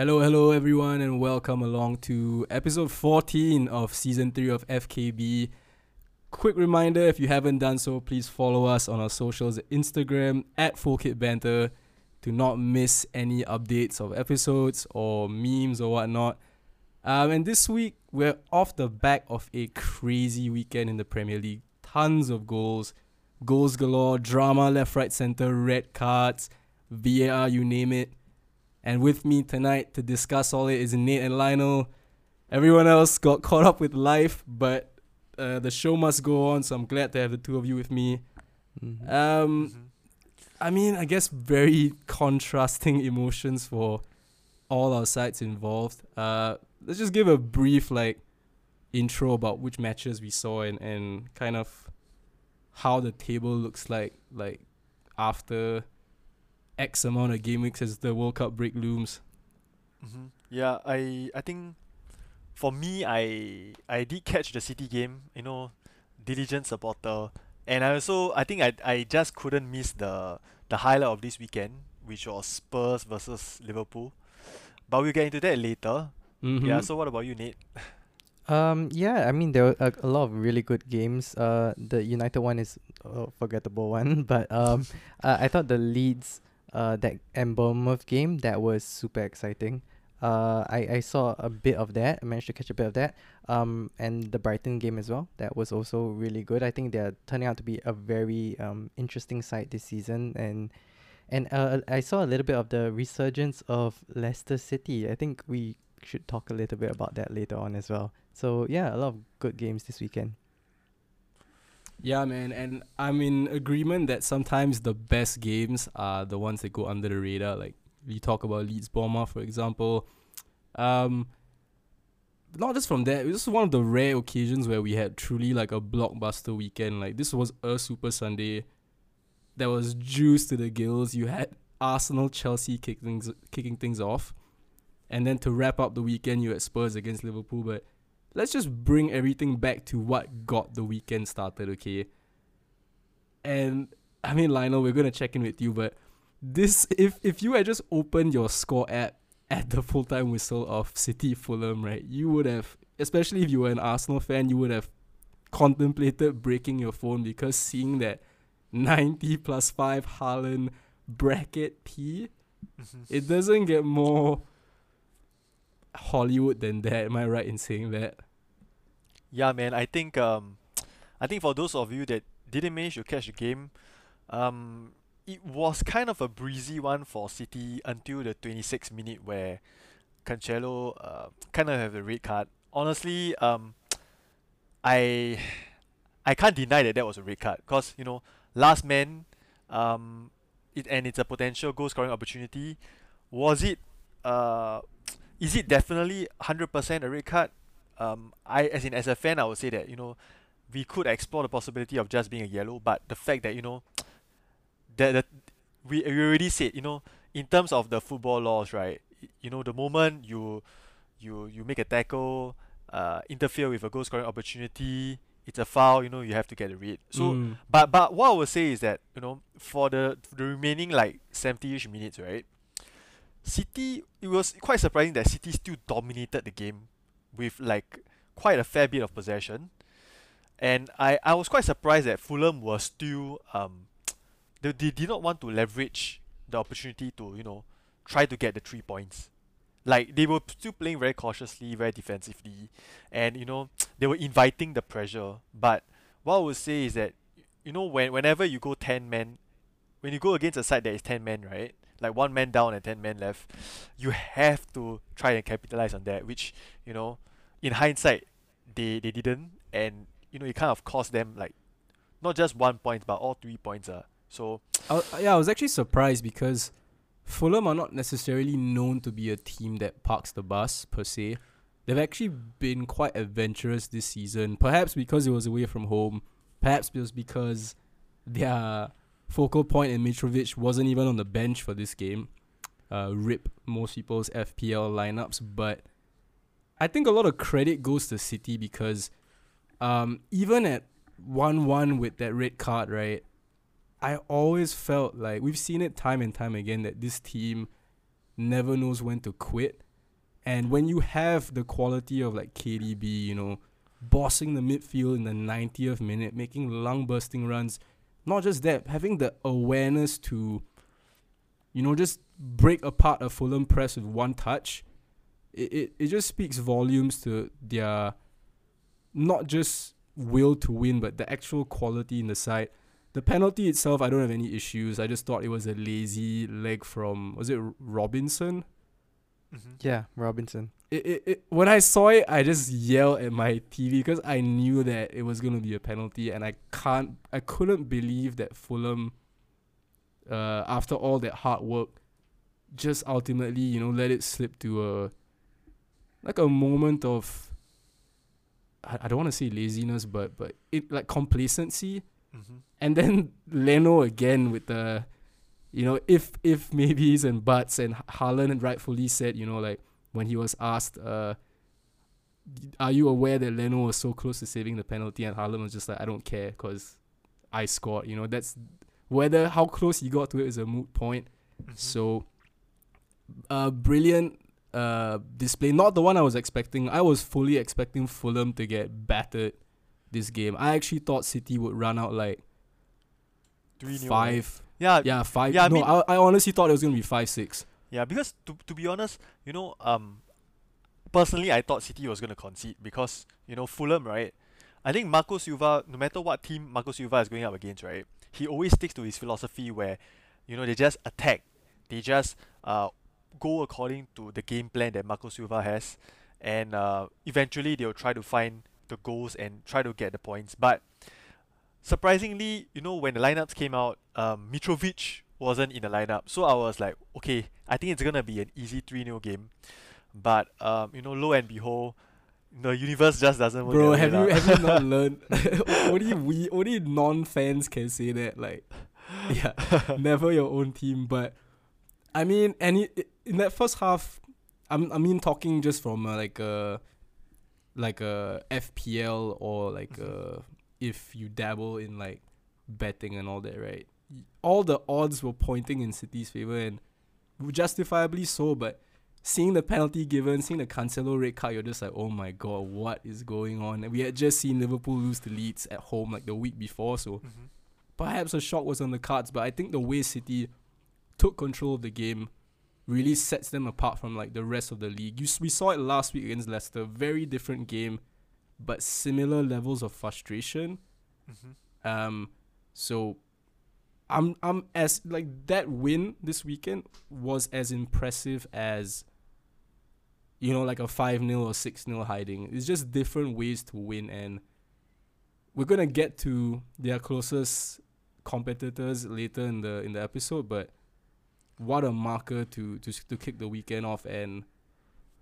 Hello, hello, everyone, and welcome along to episode 14 of season 3 of FKB. Quick reminder if you haven't done so, please follow us on our socials Instagram at Full Kit Banter to not miss any updates of episodes or memes or whatnot. Um, and this week, we're off the back of a crazy weekend in the Premier League. Tons of goals, goals galore, drama left, right, center, red cards, VAR, you name it. And with me tonight to discuss all it is Nate and Lionel. Everyone else got caught up with life, but uh, the show must go on, so I'm glad to have the two of you with me. Mm-hmm. Um, I mean, I guess very contrasting emotions for all our sides involved. Uh, let's just give a brief like intro about which matches we saw and, and kind of how the table looks like like after X amount of game weeks as the World Cup break looms. Mm-hmm. Yeah, I I think for me I I did catch the City game, you know, diligent supporter, and I also I think I I just couldn't miss the the highlight of this weekend, which was Spurs versus Liverpool. But we'll get into that later. Mm-hmm. Yeah. So what about you, Nate? Um, yeah, I mean there were a, a lot of really good games. Uh, the United one is a forgettable one, but um, uh, I thought the Leeds, uh, that Bournemouth game that was super exciting. Uh, I, I saw a bit of that. I managed to catch a bit of that. Um, and the Brighton game as well. That was also really good. I think they're turning out to be a very um interesting side this season. And and uh, I saw a little bit of the resurgence of Leicester City. I think we should talk a little bit about that later on as well. So yeah, a lot of good games this weekend. Yeah, man, and I'm in agreement that sometimes the best games are the ones that go under the radar. Like we talk about Leeds Bournemouth, for example. Um, not just from that, this is one of the rare occasions where we had truly like a blockbuster weekend. Like this was a Super Sunday. That was juice to the gills. You had Arsenal, Chelsea kicking kicking things off, and then to wrap up the weekend, you had Spurs against Liverpool. But let's just bring everything back to what got the weekend started, okay? And I mean, Lionel, we're gonna check in with you, but this if if you had just opened your score app at the full time whistle of City Fulham, right, you would have, especially if you were an Arsenal fan, you would have contemplated breaking your phone because seeing that 90 plus 5 Haaland bracket P, mm-hmm. it doesn't get more Hollywood than that. Am I right in saying that? Yeah, man. I think um, I think for those of you that didn't manage to catch the game, um, it was kind of a breezy one for City until the 26th minute where Cancelo uh, kind of have a red card. Honestly, um, I I can't deny that that was a red card because you know last man, um, it and it's a potential goal scoring opportunity. Was it uh, is it definitely 100% a red card? Um, I as in as a fan, I would say that you know we could explore the possibility of just being a yellow, but the fact that you know that, that we, we already said you know in terms of the football laws, right? You know the moment you you you make a tackle, uh, interfere with a goal scoring opportunity, it's a foul. You know you have to get a red. So Mm. but but what I would say is that you know for the the remaining like seventy-ish minutes, right? City it was quite surprising that City still dominated the game with like quite a fair bit of possession. And I, I was quite surprised that Fulham was still um they, they did not want to leverage the opportunity to, you know, try to get the three points. Like they were still playing very cautiously, very defensively, and you know, they were inviting the pressure. But what I would say is that you know when whenever you go ten men when you go against a side that is ten men, right? Like one man down and ten men left, you have to try and capitalize on that, which, you know, in hindsight they, they didn't and you know it kind of cost them like not just one point but all three points uh. So I, yeah, I was actually surprised because Fulham are not necessarily known to be a team that parks the bus per se. They've actually been quite adventurous this season. Perhaps because it was away from home. Perhaps it was because their focal point in Mitrovic wasn't even on the bench for this game. Uh, rip most people's FPL lineups, but I think a lot of credit goes to City because um, even at one-one with that red card, right? I always felt like we've seen it time and time again that this team never knows when to quit. And when you have the quality of like KDB, you know, bossing the midfield in the 90th minute, making lung bursting runs, not just that, having the awareness to, you know, just break apart a Fulham press with one touch, it, it, it just speaks volumes to their not just will to win, but the actual quality in the side. The penalty itself, I don't have any issues. I just thought it was a lazy leg from was it Robinson? Mm-hmm. Yeah, Robinson. It, it, it when I saw it, I just yelled at my TV because I knew that it was gonna be a penalty, and I can't, I couldn't believe that Fulham, uh, after all that hard work, just ultimately, you know, let it slip to a, like a moment of. I, I don't want to say laziness, but but it like complacency Mm-hmm. and then Leno again with the, you know, if if maybes and buts and Haaland rightfully said, you know, like when he was asked, uh, are you aware that Leno was so close to saving the penalty and Haaland was just like, I don't care because I scored. You know, that's whether how close he got to it is a moot point. Mm-hmm. So, uh, brilliant uh display. Not the one I was expecting. I was fully expecting Fulham to get battered this game. I actually thought City would run out like Three five. Yeah, Yeah, five. Yeah, I no, mean- I, I honestly thought it was gonna be five six. Yeah, because to to be honest, you know, um, personally, I thought City was gonna concede because you know Fulham, right? I think Marco Silva, no matter what team Marco Silva is going up against, right, he always sticks to his philosophy where, you know, they just attack, they just uh go according to the game plan that Marco Silva has, and uh, eventually they'll try to find the goals and try to get the points. But surprisingly, you know, when the lineups came out, um, Mitrovic wasn't in the lineup, so I was like, okay, I think it's gonna be an easy 3 0 game. But um, you know, lo and behold, the universe just doesn't work. Bro, have you have you not learned? only we only non fans can say that. Like, yeah, never your own team. But I mean, any in that first half, I'm I mean talking just from uh, like a like a FPL or like uh if you dabble in like betting and all that, right? All the odds were pointing in City's favor and justifiably so. But seeing the penalty given, seeing the Cancelo red card, you're just like, oh my god, what is going on? And we had just seen Liverpool lose to Leeds at home like the week before, so Mhm. perhaps a shock was on the cards. But I think the way City took control of the game really sets them apart from like the rest of the league. You, we saw it last week against Leicester, very different game, but similar levels of frustration. Mhm. Um, so I'm I'm as like that win this weekend was as impressive as you know like a 5 0 or 6 0 hiding. It's just different ways to win and we're gonna get to their closest competitors later in the in the episode, but what a marker to to to kick the weekend off and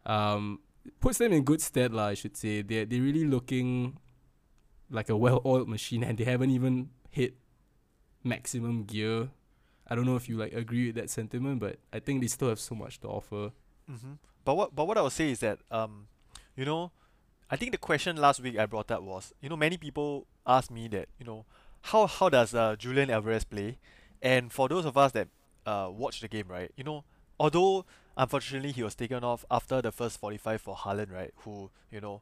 um puts them in good stead lah, I should say. They they're really looking like a well oiled machine and they haven't even hit maximum gear. I don't know if you like agree with that sentiment, but I think they still have so much to offer. Mm-hmm. But what but what I would say is that um, you know, I think the question last week I brought up was, you know, many people asked me that, you know, how how does uh, Julian Alvarez play? And for those of us that uh watch the game, right, you know, although unfortunately he was taken off after the first 45 for Haaland, right, who you know,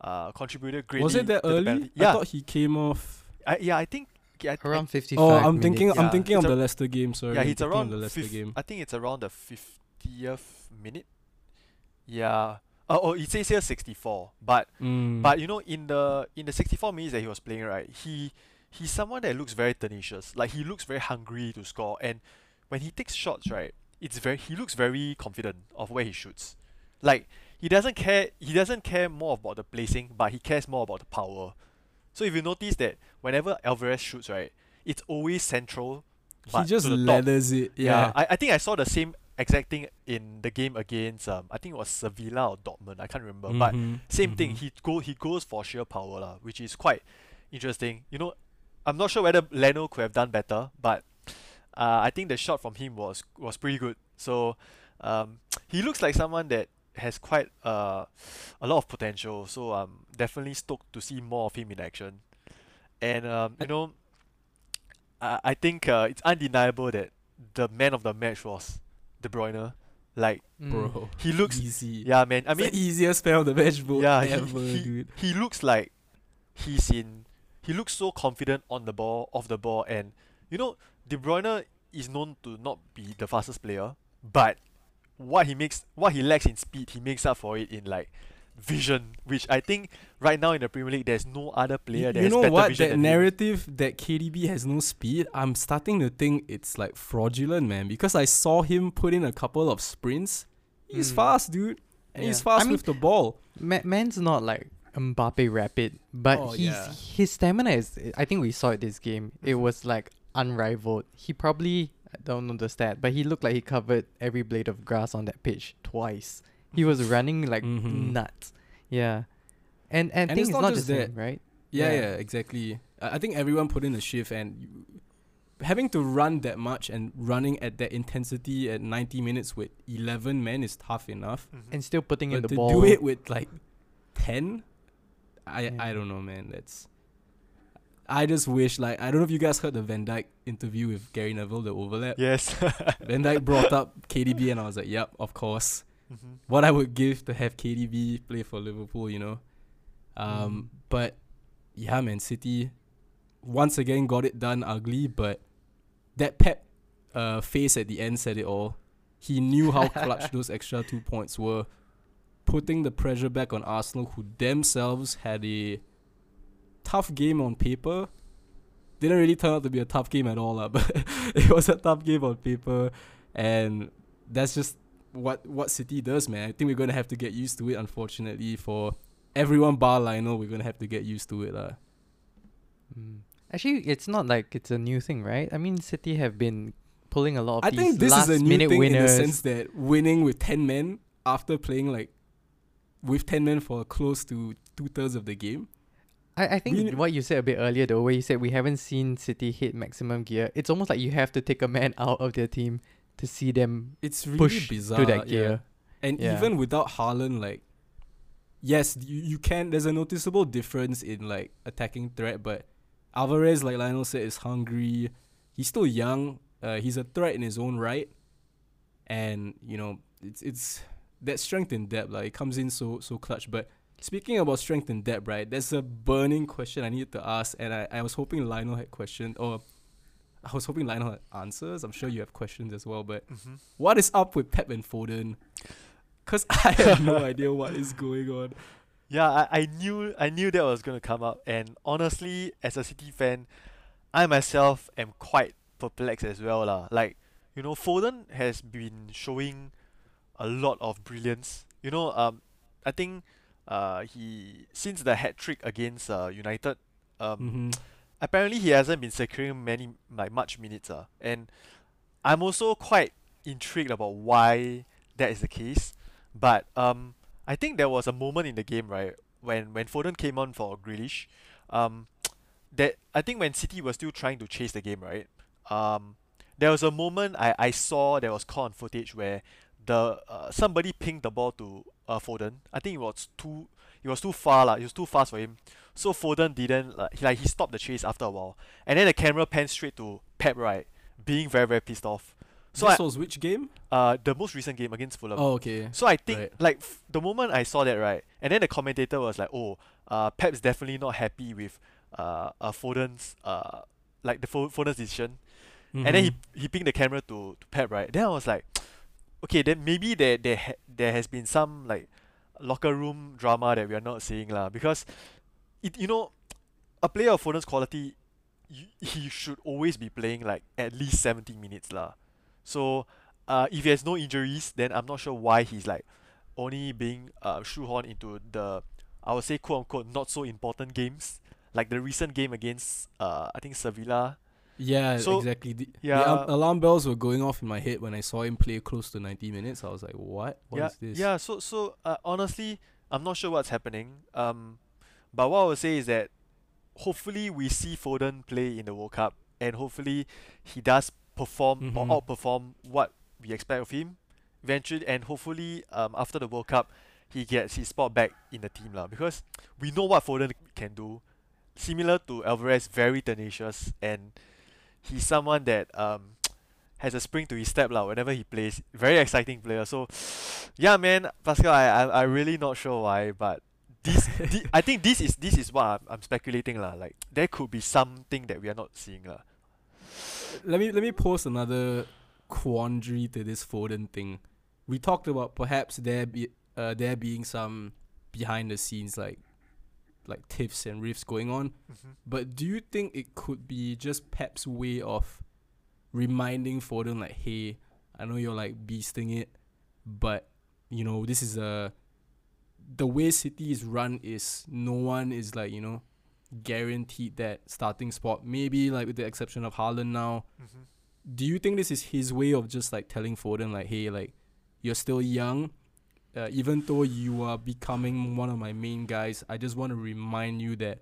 uh contributed greatly. Was it that early? penalty. I Yeah, thought he came off. I, yeah, I think. Yeah, I- I- Around 55 Oh, I'm thinking. minutes. I'm thinking it's of a- the Leicester game. Sorry, yeah, I'm he's thinking of around the Leicester fif- game. I think it's around the fiftieth minute. Yeah. Oh, oh, it says here sixty-four. But Mm. but you know, in the in the sixty-four minutes that he was playing, right, he he's someone that looks very tenacious. Like he looks very hungry to score, and when he takes shots, right, it's very he looks very confident of where he shoots. Like he doesn't care. He doesn't care more about the placing, but he cares more about the power. So if you notice that whenever Alvarez shoots, right, it's always central. he just top. it. Yeah, Yeah. I, I think I saw the same exact thing in the game against um I think it was Sevilla or Dortmund. I can't remember, but Mhm, same thing. mhm. He go he goes for sheer power lah, which is quite interesting. You know, I'm not sure whether Leno could have done better, but uh, I think the shot from him was was pretty good. So um, he looks like someone that has quite uh, a lot of potential. So I'm definitely stoked to see more of him in action. And um, you know, I I think uh, it's undeniable that the man of the match was De Bruyne. Like Mm. bro. he looks, easy. yeah, man. I I mean, mean, the easiest spell of the match vote yeah, he, ever, he, dude. he looks like he's in. He looks so confident on the ball, off the ball, and you know, De Bruyne is known to not be the fastest player, but what he makes, what he lacks in speed, he makes up for it in like vision, which I think right now in the Premier League, there's no other player that you has know better what? vision That than him. narrative that KDB has no speed, I'm starting to think it's like fraudulent, man. Because I saw him put in a couple of sprints. He's Mm. fast, dude. And he's Yeah. I fast mean- with the ball. Ma- man's not like Mbappe rapid, but Oh, he's yeah. his stamina is. I think we saw it this game. It Mm-hmm. was like unrivaled. He probably I don't know the stat, but he looked like he covered every blade of grass on that pitch twice. He was running like Mhm. nuts. Yeah, and and, And thing it's not not just just that. him, right? Yeah, Yeah. yeah, exactly. I I think everyone put in a shift and you, having to run that much and running at that intensity at 90 minutes with 11 men is tough enough. Mhm. And still putting in But the to ball. do it with like 10, I Yeah. I don't know, man. That's I just wish like I don't know if you guys heard the Van Dijk interview with Gary Neville, the overlap. yes. Van Dijk brought up KDB and I was like, yep, of course. Mhm. What I would give to have KDB play for Liverpool, you know. Um, Mm. but yeah, man, City once again got it done ugly, but that Pep uh face at the end said it all. He knew how clutch those extra two points were, putting the pressure back on Arsenal, who themselves had a tough game on paper. Didn't really turn out to be a tough game at all, lah, but it was a tough game on paper, and that's just what what City does, man. I think we're gonna have to get used to it. Unfortunately, for everyone bar Lionel, we're gonna have to get used to it, lah. Mm. Actually, it's not like it's a new thing, right? I mean, City have been pulling a lot of I these think this last is a new minute thing in the winners. sense that winning with ten men after playing like with ten men for close to two thirds of the game. I, I think We- what you said a bit earlier, the way you said we haven't seen City hit maximum gear, it's almost like you have to take a man out of their team to see them It's really push bizarre. to that yeah. gear. And Yeah. even without Haaland, like, yes, you, you can. There's a noticeable difference in like attacking threat, but Alvarez, like Lionel said, is hungry. He's still young. Uh, he's a threat in his own right, and you know it's it's that strength in depth. Like it comes in so so clutch. But speaking about strength and depth, right? There's a burning question I needed to ask, and I, I was hoping Lionel had questions or. I was hoping Lionel had answers. I'm sure you have questions as well, but Mhm. what is up with Pep and Foden? Cause I have no idea what is going on. Yeah, I, I knew I knew that was gonna come up, and honestly, as a City fan, I myself am quite perplexed as well, lah. Like, you know, Foden has been showing a lot of brilliance. You know, um, I think, uh, he since the hat trick against uh United, um, Mm-hmm. apparently he hasn't been securing many like much minutes uh. and I'm also quite intrigued about why that is the case but um I think there was a moment in the game right when when Foden came on for Grealish um that I think when City was still trying to chase the game right um there was a moment I, I saw there was caught on footage where the uh, somebody pinged the ball to uh, Foden I think it was too it was too far lah it was too fast for him so Foden didn't like he, like he stopped the chase after a while, and then the camera pans straight to Pep right, being very very pissed off. So this I, was which game? uh the most recent game against Fulham. Oh, okay. So I think right. like f- the moment I saw that right, and then the commentator was like, "Oh, uh, Pep's definitely not happy with uh, uh Foden's uh like the Fo- Foden's decision." And then he Mhm. he pinged the camera to, to Pep right. Then I was like, okay, then maybe there there ha- there has been some like locker room drama that we are not seeing lah. Because it you know, a player of Foden's quality, you, he should always be playing like at least seventy minutes lah. So uh, if he has no injuries, then I'm not sure why he's like only being uh, shoehorned into the I would say quote unquote not so important games like the recent game against uh I think Sevilla. Yeah, So, exactly. The, yeah. the al- alarm bells were going off in my head when I saw him play close to 90 minutes. I was like, what? What yeah, is this? yeah. So so uh, honestly, I'm not sure what's happening. Um, but what I would say is that hopefully we see Foden play in the World Cup, and hopefully he does perform Mhm. or outperform what we expect of him. Eventually, and hopefully, um, after the World Cup, he gets his spot back in the team lah. Because we know what Foden can do. Similar to Alvarez, very tenacious, and he's someone that um, has a spring to his step lah whenever he plays. Very exciting player. So, yeah, man, Pascal, I I I really not sure why, but this, thi- I think this is this is what I'm, I'm speculating lah. Like there could be something that we are not seeing lah. let me let me pose another quandary to this Foden thing. We talked about perhaps there be uh, there being some behind the scenes like like tiffs and riffs going on. Mm-hmm. But do you think it could be just Pep's way of reminding Foden like, hey, I know you're like beasting it, but you know this is a the way City is run is no one is like you know guaranteed that starting spot. Maybe like with the exception of Haaland now. Mm-hmm. Do you think this is his way of just like telling Foden like, hey, like you're still young, uh, even though you are becoming one of my main guys, I just want to remind you that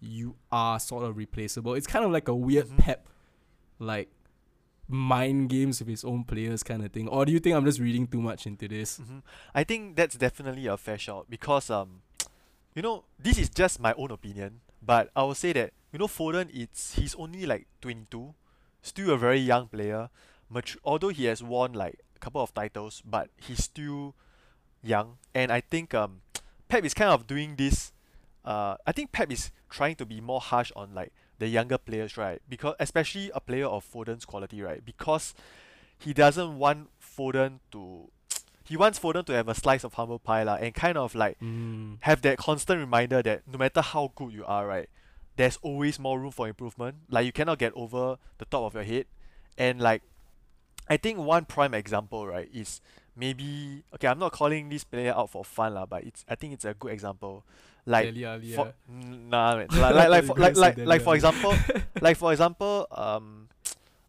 you are sort of replaceable. It's kind of like a weird Mhm. pep, like mind games with his own players kind of thing. Or do you think I'm just reading too much into this? hmm I think that's definitely a fair shout because um, you know, this is just my own opinion, but I will say that you know Foden, it's he's only like 22, still a very young player. Mature, although he has won like a couple of titles, but he's still young, and I think um, Pep is kind of doing this. Uh, I think Pep is trying to be more harsh on like the younger players, right? Because especially a player of Foden's quality, right? Because he doesn't want Foden to he wants Foden to have a slice of humble pie lah, and kind of like Mm. have that constant reminder that no matter how good you are, right, there's always more room for improvement. Like you cannot get over the top of your head. And like I think one prime example, right, is maybe okay, I'm not calling this player out for fun lah, but it's I think it's a good example. Like Dele Alli, for, nah, man. like like like for, like like, like for example, like for example, um,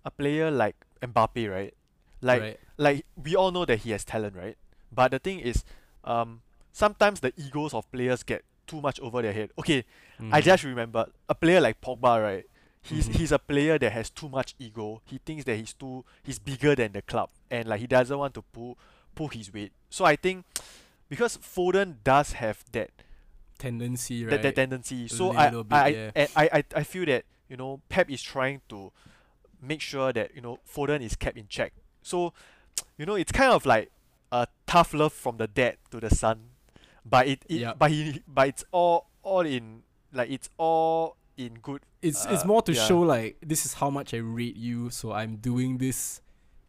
a player like Mbappe, right? Like right. like we all know that he has talent, right? But the thing is, um, sometimes the egos of players get too much over their head. Okay, I Mhm. just remember a player like Pogba, right? He's Mhm. he's a player that has too much ego. He thinks that he's too he's bigger than the club, and like he doesn't want to pull pull his weight. So I think because Foden does have that tendency, right? that, tendency. A So I bit, I, yeah. I, I I feel that you know Pep is trying to make sure that you know Foden is kept in check. So you know it's kind of like a tough love from the dad to the son, but it, it Yup. but he but it's all all in like it's all in good. it's it's uh, more to yeah. show like this is how much I rate you, so I'm doing this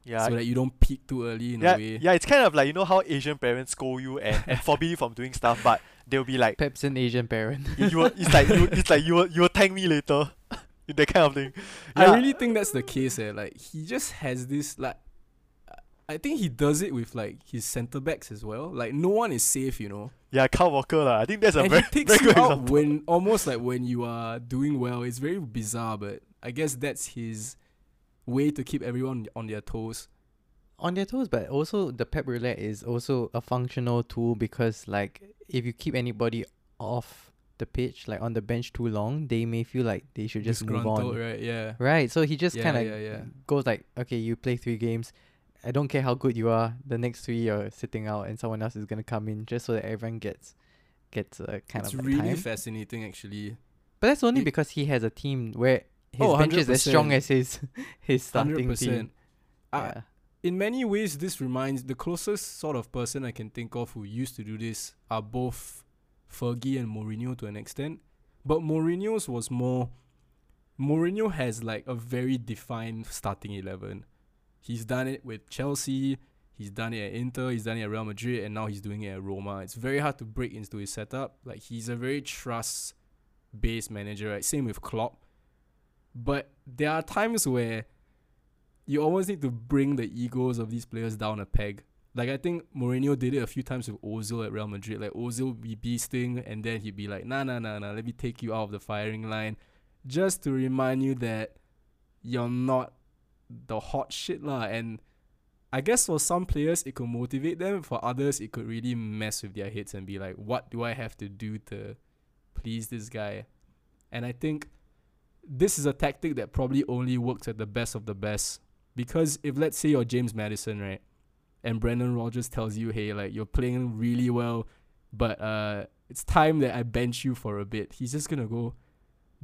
Yeah. so that you don't peak too early in yeah, a way. yeah, it's kind of like you know how Asian parents scold you and, and forbid you from doing stuff, but they'll be like, Pep's an Asian parent. you will, it's like you, it's like you will, you will thank me later, that kind of thing. I really think that's the case. Eh. Like he just has this like. I think he does it with like his centre backs as well. Like no one is safe, you know. Yeah, Kyle Walker lah. I think that's a and very, he picks very you good out example. when almost like when you are doing well. It's very bizarre, but I guess that's his way to keep everyone on their toes. on their toes, but also the pep roulette is also a functional tool because like if you keep anybody off the pitch, like on the bench too long, they may feel like they should just move on. right? Yeah. Right. So he just Yeah, kind of yeah, yeah. goes like, okay, you play three games. I don't care how good you are. The next three you're sitting out, and someone else is gonna come in just so that everyone gets gets uh, kind it's of like really time. fascinating, actually. But that's only You- because he has a team where his Oh, bench is as strong 100%. as his his starting team. percent. Yeah. in many ways, this reminds the closest sort of person I can think of who used to do this are both Fergie and Mourinho to an extent. But Mourinho's was more. Mourinho has like a very defined starting eleven. He's done it with Chelsea. He's done it at Inter. He's done it at Real Madrid, and now he's doing it at Roma. It's very hard to break into his setup. Like he's a very trust-based manager. Right, same with Klopp. But there are times where you almost need to bring the egos of these players down a peg. Like I think Mourinho did it a few times with Ozil at Real Madrid. Like Ozil would be beasting, and then he'd be like, "Nah, nah, nah, nah. Let me take you out of the firing line, just to remind you that you're not the hot shit lah." And I guess for some players it could motivate them. For others, it could really mess with their heads and be like, "What do I have to do to please this guy?" And I think this is a tactic that probably only works at the best of the best. Because if let's say you're James Maddison, right, and Brendan Rodgers tells you, hey, like you're playing really well, but uh, it's time that I bench you for a bit. He's just gonna go,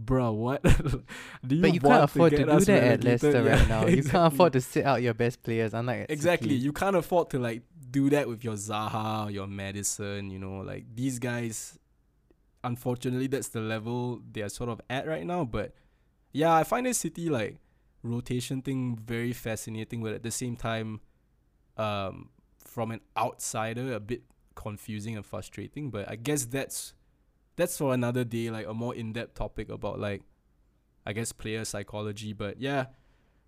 bruh, what? do you But you can't afford to, get do that at? Leicester Yeah, right now. You can't afford to sit out your best players, unlike Exactly. City. You can't afford to like do that with your Zaha, your Maddison, you know, like these guys unfortunately that's the level they are sort of at right now. But yeah, I find this city like rotation thing very fascinating, but at the same time, um, from an outsider a bit confusing and frustrating. But I guess that's that's for another day, like a more in depth topic about like I guess player psychology. But yeah,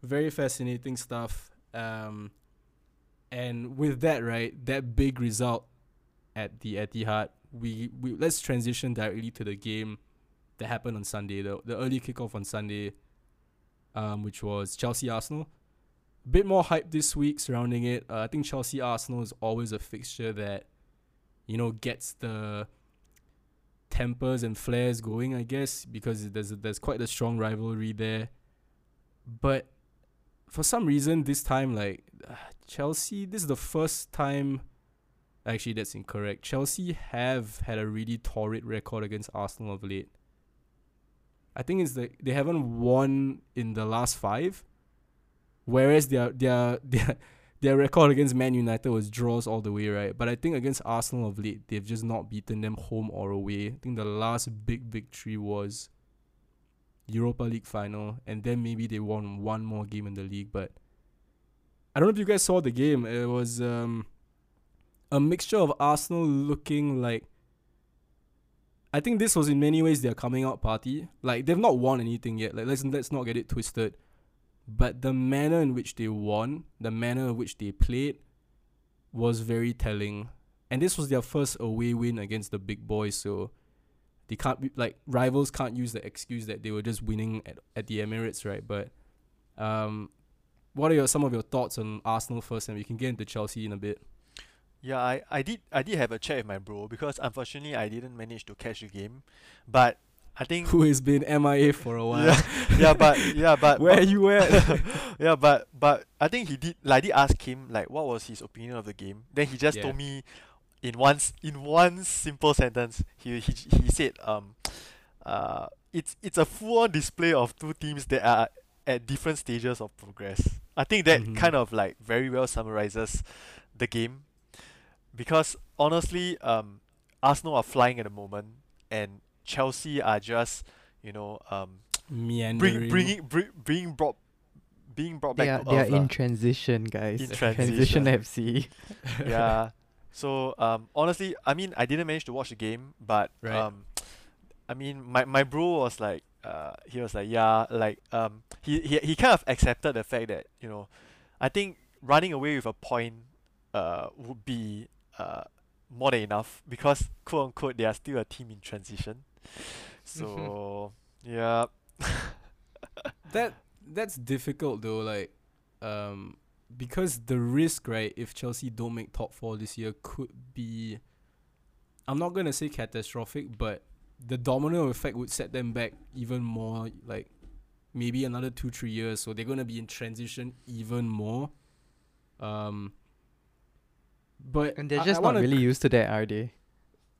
very fascinating stuff. Um and with that, right, that big result at the Etihad, we, we let's transition directly to the game that happened on Sunday, the the early kickoff on Sunday, um, which was Chelsea Arsenal. A bit more hype this week surrounding it. Uh, I think Chelsea Arsenal is always a fixture that, you know, gets the tempers and flares going. I guess because there's there's quite a strong rivalry there, but for some reason this time like Chelsea this is the first time actually that's incorrect. Chelsea have had a really torrid record against Arsenal of late. I think it's the they haven't won in the last 5 whereas their their their their record against Man United was draws all the way, right? But I think against Arsenal of late, they've just not beaten them home or away. I think the last big victory was Europa League final, and then maybe they won one more game in the league. But I don't know if you guys saw the game. It was um, a mixture of Arsenal looking like. I think this was in many ways their coming out party. Like they've not won anything yet. Like let's let's not get it twisted. But the manner in which they won, the manner in which they played, was very telling. And this was their first away win against the big boys, so they can't be like rivals can't use the excuse that they were just winning at, at the Emirates, right? But um what are your some of your thoughts on Arsenal first and we can get into Chelsea in a bit. Yeah, I, I did I did have a chat with my bro because unfortunately I didn't manage to catch the game, but I think Who has been MIA for a while. yeah, yeah, but yeah, but Where but- you at? yeah, but but I think he did like I did ask him like what was his opinion of the game. Then he just Yeah. told me in one in one simple sentence. He he he said um uh it's it's a full on display of two teams that are at different stages of progress. I think that Mhm. kind of like very well summarizes the game because honestly um Arsenal are flying at the moment and Chelsea are just you know um Meandering. bring, bringing bring, being brought being brought They back are, to they are in lah. transition, guys. In transition transition. FC. yeah so um honestly I mean I didn't manage to watch the game but Right. um I mean my, my bro was like uh he was like yeah like um he, he he kind of accepted the fact that you know I think running away with a point uh would be uh more than enough because quote unquote they are still a team in transition. So yeah that that's difficult though like um because the risk right if chelsea don't make top four this year could be i'm not gonna say catastrophic but the domino effect would set them back even more like maybe another two three years. So they're gonna be in transition even more. Um but And they're just I not wanna really used to that, are they?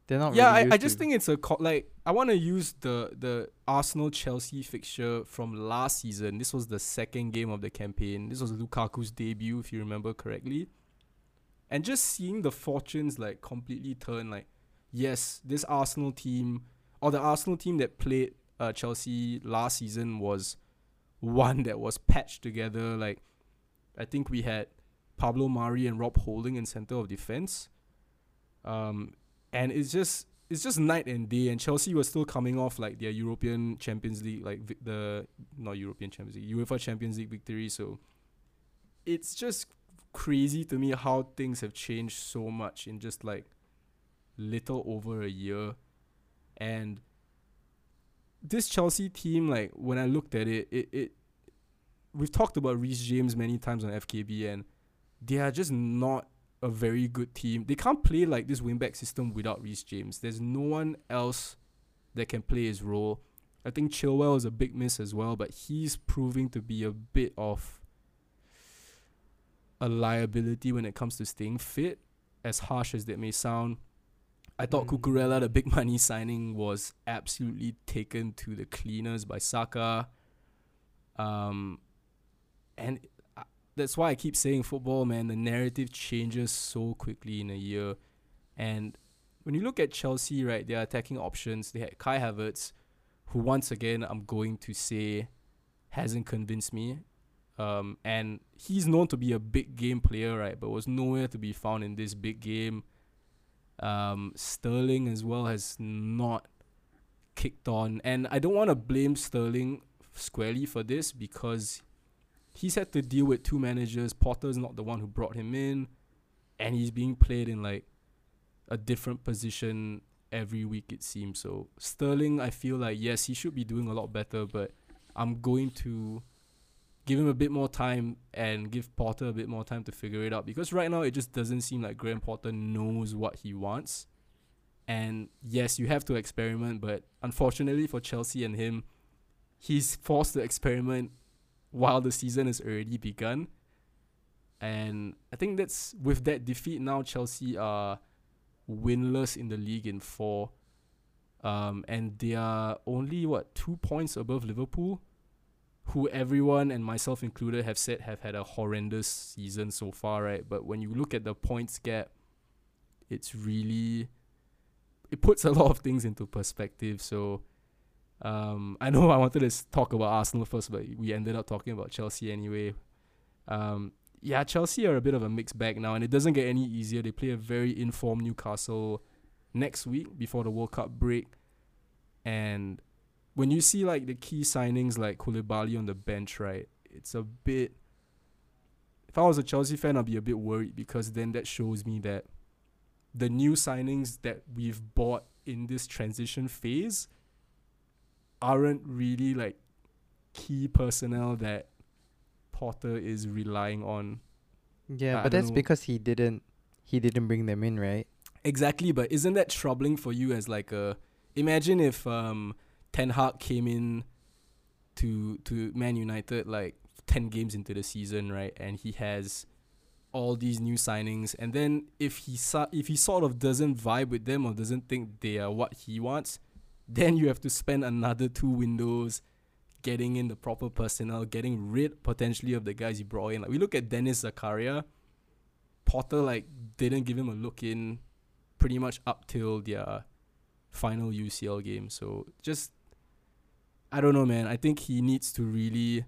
They're not yeah, really I, I just to- think it's a co- like I want to use the the Arsenal Chelsea fixture from last season. This was the second game of the campaign. This was Lukaku's debut, if you remember correctly. And just seeing the fortunes like completely turn. Like, yes, this Arsenal team or the Arsenal team that played uh, Chelsea last season was one that was patched together. Like, I think we had Pablo Mari and Rob Holding in center of defense. Um, and it's just it's just night and day. And Chelsea was still coming off like their European Champions League, like vi- the not European Champions League, UEFA Champions League victory. So it's just crazy to me how things have changed so much in just like little over a year. And this Chelsea team, like when I looked at it, it, it we've talked about Reece James many times on FKB and they are just not a very good team. They can't play like this wingback system without Reece James. There's no one else that can play his role. I think Chilwell is a big miss as well, but he's proving to be a bit of a liability when it comes to staying fit, as harsh as that may sound. I thought Mm. Cucurella, the big money signing, was absolutely taken to the cleaners by Saka. Um, and that's why I keep saying football, man. The narrative changes so quickly in a year, and when you look at Chelsea, right, their attacking options, they had Kai Havertz, who once again I'm going to say hasn't convinced me. Um, and he's known to be a big game player, right, but was nowhere to be found in this big game. Um, Sterling as well has not kicked on, and I don't want to blame Sterling squarely for this because he's had to deal with two managers. Potter's not the one who brought him in, and he's being played in like a different position every week it seems. So Sterling, I feel like yes, he should be doing a lot better, but I'm going to give him a bit more time and give Potter a bit more time to figure it out because right now it just doesn't seem like Graham Potter knows what he wants. And yes, you have to experiment, but unfortunately for Chelsea and him, he's forced to experiment while the season has already begun. And I think that's with that defeat now Chelsea are winless in the league in four. Um, and they are only what two points above Liverpool, who everyone and myself included have said have had a horrendous season so far, right? But when you look at the points gap, it's really it puts a lot of things into perspective. So um, I know I wanted to talk about Arsenal first, but we ended up talking about Chelsea anyway. Um, yeah, Chelsea are a bit of a mixed bag now, and it doesn't get any easier. They play a very informed Newcastle next week before the World Cup break. And when you see like the key signings like Koulibaly on the bench, right, it's a bit. If I was a Chelsea fan, I'd be a bit worried because then that shows me that the new signings that we've bought in this transition phase aren't really like key personnel that Potter is relying on. Yeah, I but that's know. because he didn't he didn't bring them in, right? Exactly, but isn't that troubling for you as like a imagine if um Ten Hag came in to to Man United like ten games into the season, right? And he has all these new signings and then if he so- if he sort of doesn't vibe with them or doesn't think they are what he wants, then you have to spend another two windows getting in the proper personnel, getting rid potentially of the guys he brought in. Like we look at Denis Zakaria, Potter like didn't give him a look in pretty much up till their final UCL game. So just I don't know, man. I think he needs to really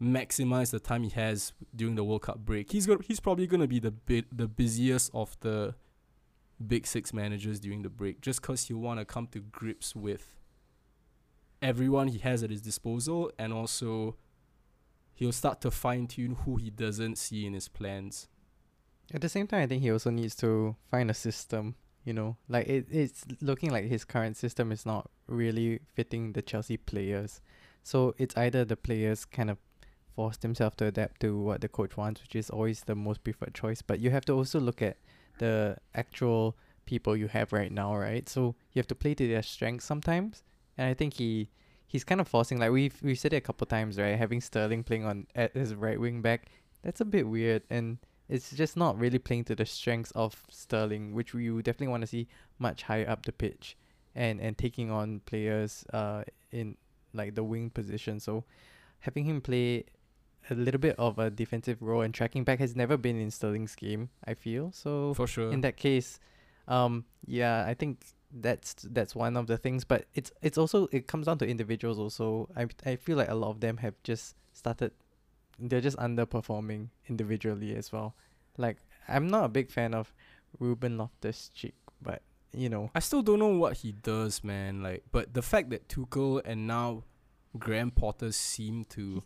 maximize the time he has during the World Cup break. He's go- he's probably gonna be the bit the busiest of the big six managers during the break, just cause he'll want to come to grips with everyone he has at his disposal, and also he'll start to fine tune who he doesn't see in his plans. At the same time, I think he also needs to find a system. You know, like it, it's looking like his current system is not really fitting the Chelsea players. So it's either the players kind of force themselves to adapt to what the coach wants, which is always the most preferred choice. But you have to also look at the actual people you have right now, right? So you have to play to their strengths sometimes. And I think he he's kind of forcing like we've we've said it a couple times, right? Having Sterling playing on at his right wing back, that's a bit weird and it's just not really playing to the strengths of Sterling, which we definitely want to see much higher up the pitch and and taking on players uh in like the wing position. So having him play a little bit of a defensive role and tracking back has never been in Sterling's game, I feel. So For sure. in that case, um, yeah, I think that's that's one of the things. But it's it's also it comes down to individuals. Also, I I feel like a lot of them have just started. They're just underperforming individually as well. Like I'm not a big fan of Ruben Loftus Cheek, but you know, I still don't know what he does, man. Like, but the fact that Tuchel and now Graham Potter seem to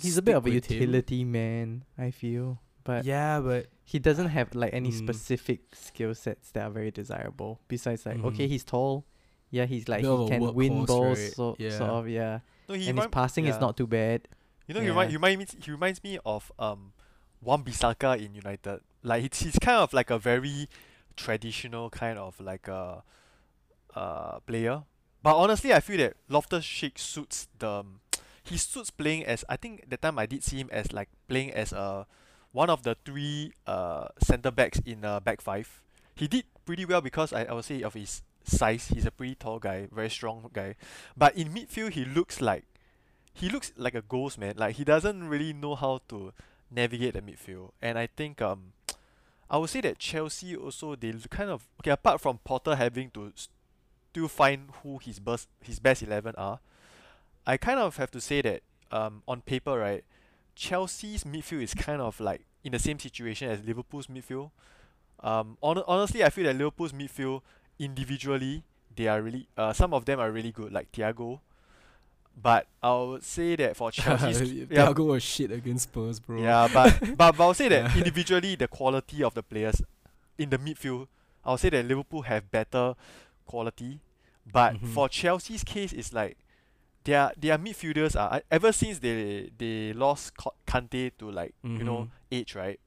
he's a bit of a with him. utility man. I feel, but Yeah, but he doesn't have like any Mm. specific skill sets that are very desirable. Besides, like okay, Mhm. he's tall. Yeah, he's like Bit of he can win balls, right? so Yeah. sort of yeah. No, he and his remind- passing is not too bad. You know, he remind, he remind me he reminds me of um Wan Bissaka in United. Like he's, he's kind of like a very traditional kind of like a uh player. But honestly, I feel that Loftus Cheek suits the um, he suits playing as I think that time I did see him as like playing as a one of the three uh centre backs in a back five. He did pretty well because I, I would say of his size, he's a pretty tall guy, very strong guy. But in midfield, he looks like he looks like a ghost man. Like he doesn't really know how to navigate the midfield. And I think um, I would say that Chelsea also they kind of okay apart from Potter having to still find who his best his best eleven are. I kind of have to say that um, on paper, right, Chelsea's midfield is kind of like in the same situation as Liverpool's midfield. Um, hon- honestly, I feel that Liverpool's midfield individually they are really uh, some of them are really good, like Thiago. But I would say that for Chelsea's yeah, Thiago was shit against Spurs, bro. yeah, but but, but I would say that Yeah. individually the quality of the players in the midfield, I would say that Liverpool have better quality. But Mhm. for Chelsea's case, it's like their their midfielders are ever since they they lost Kante to like you know age right,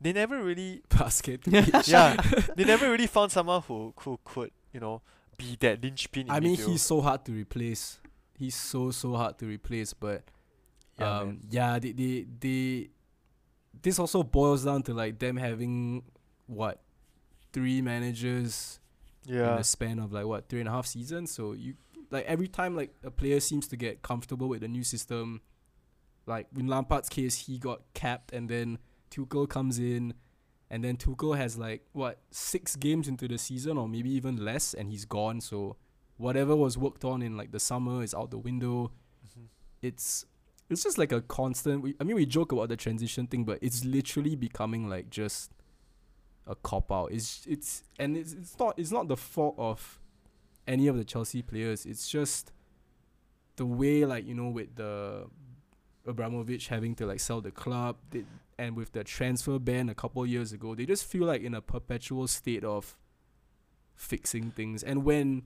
they never really Basket. yeah they never really found someone who who could you know be that linchpin in I mean, midfield. he's so hard to replace. He's so so hard to replace, but yeah, um, man. yeah, they, they they this also boils down to like them having what three managers in the span of like what three and a half seasons. So you like every time like a player seems to get comfortable with the new system, like in Lampard's case, he got capped, and then Tuchel comes in, and then Tuchel has like what six games into the season or maybe even less, and he's gone. So whatever was worked on in like the summer is out the window. Mhm. It's it's just like a constant. We, I mean, we joke about the transition thing, but it's literally becoming like just a cop out. It's it's and it's it's not it's not the fault of any of the Chelsea players. It's just the way like you know with the Abramovich having to like sell the club they, and with the transfer ban a couple years ago, they just feel like in a perpetual state of fixing things. And when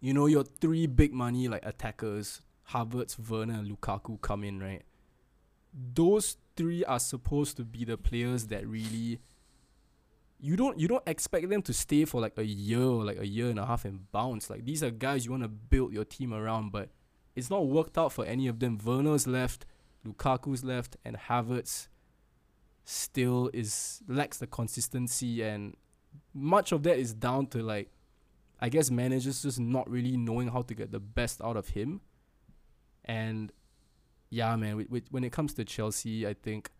you know your three big money like attackers, Havertz, Werner, and Lukaku come in, right? Those three are supposed to be the players that really you don't you don't expect them to stay for like a year or like a year and a half and bounce. Like these are guys you want to build your team around, but it's not worked out for any of them. Werner's left, Lukaku's left, and Havertz still is lacks the consistency and much of that is down to like I guess managers just not really knowing how to get the best out of him. And yeah, man, when it comes to Chelsea, I think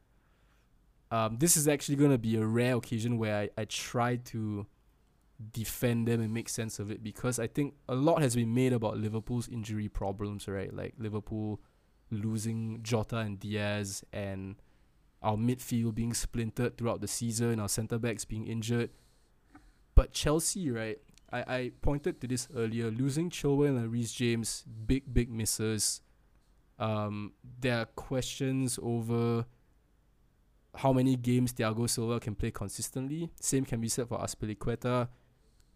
um, this is actually going to be a rare occasion where I, I try to defend them and make sense of it because I think a lot has been made about Liverpool's injury problems, right? Like Liverpool losing Jota and Diaz and our midfield being splintered throughout the season, our centre backs being injured. But Chelsea, right? I, I pointed to this earlier. Losing Chilwell and Reece James, big, big misses. Um, there are questions over how many games Thiago Silva can play consistently. Same can be said for Azpilicueta.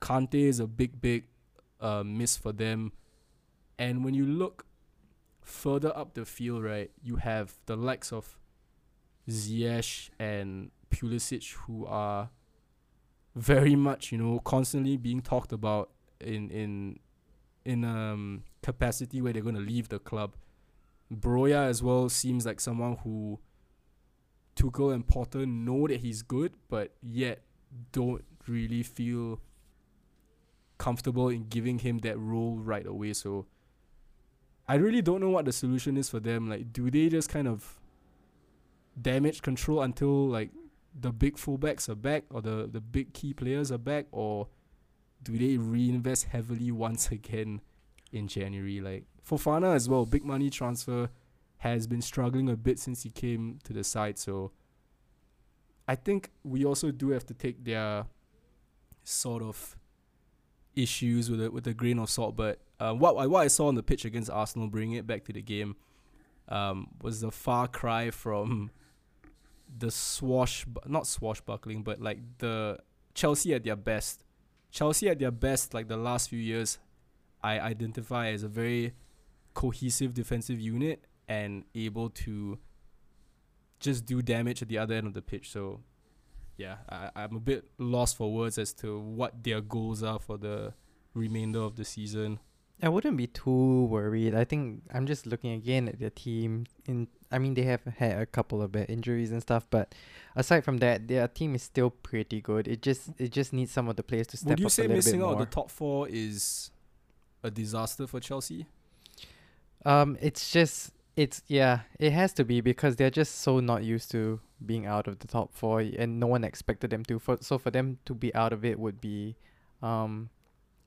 Kante is a big, big uh, miss for them. And when you look further up the field, right, you have the likes of Ziyech and Pulisic who are very much, you know, constantly being talked about in in in um capacity where they're going to leave the club. Broja as well seems like someone who Tuchel and Potter know that he's good, but yet don't really feel comfortable in giving him that role right away. So I really don't know what the solution is for them. Like, do they just kind of damage control until like the big fullbacks are back or the, the big key players are back, or do they reinvest heavily once again in January? Like Fofana as well, big money transfer has been struggling a bit since he came to the side. So I think we also do have to take their sort of issues with a with a grain of salt. But uh, what I what I saw on the pitch against Arsenal, bringing it back to the game, um, was a far cry from the swash not swashbuckling, but like the Chelsea at their best. Chelsea at their best, like the last few years, I identify as a very cohesive defensive unit and able to just do damage at the other end of the pitch. So, yeah, I, I'm a bit lost for words as to what their goals are for the remainder of the season. I wouldn't be too worried. I think I'm just looking again at their team. In I mean, they have had a couple of bad injuries and stuff, but aside from that, their team is still pretty good. It just it just needs some of the players to step Would you up say a little missing bit out more. the top four is a disaster for Chelsea? Um, it's just it's yeah, it has to be because they're just so not used to being out of the top four, and no one expected them to. For so for them to be out of it would be, um,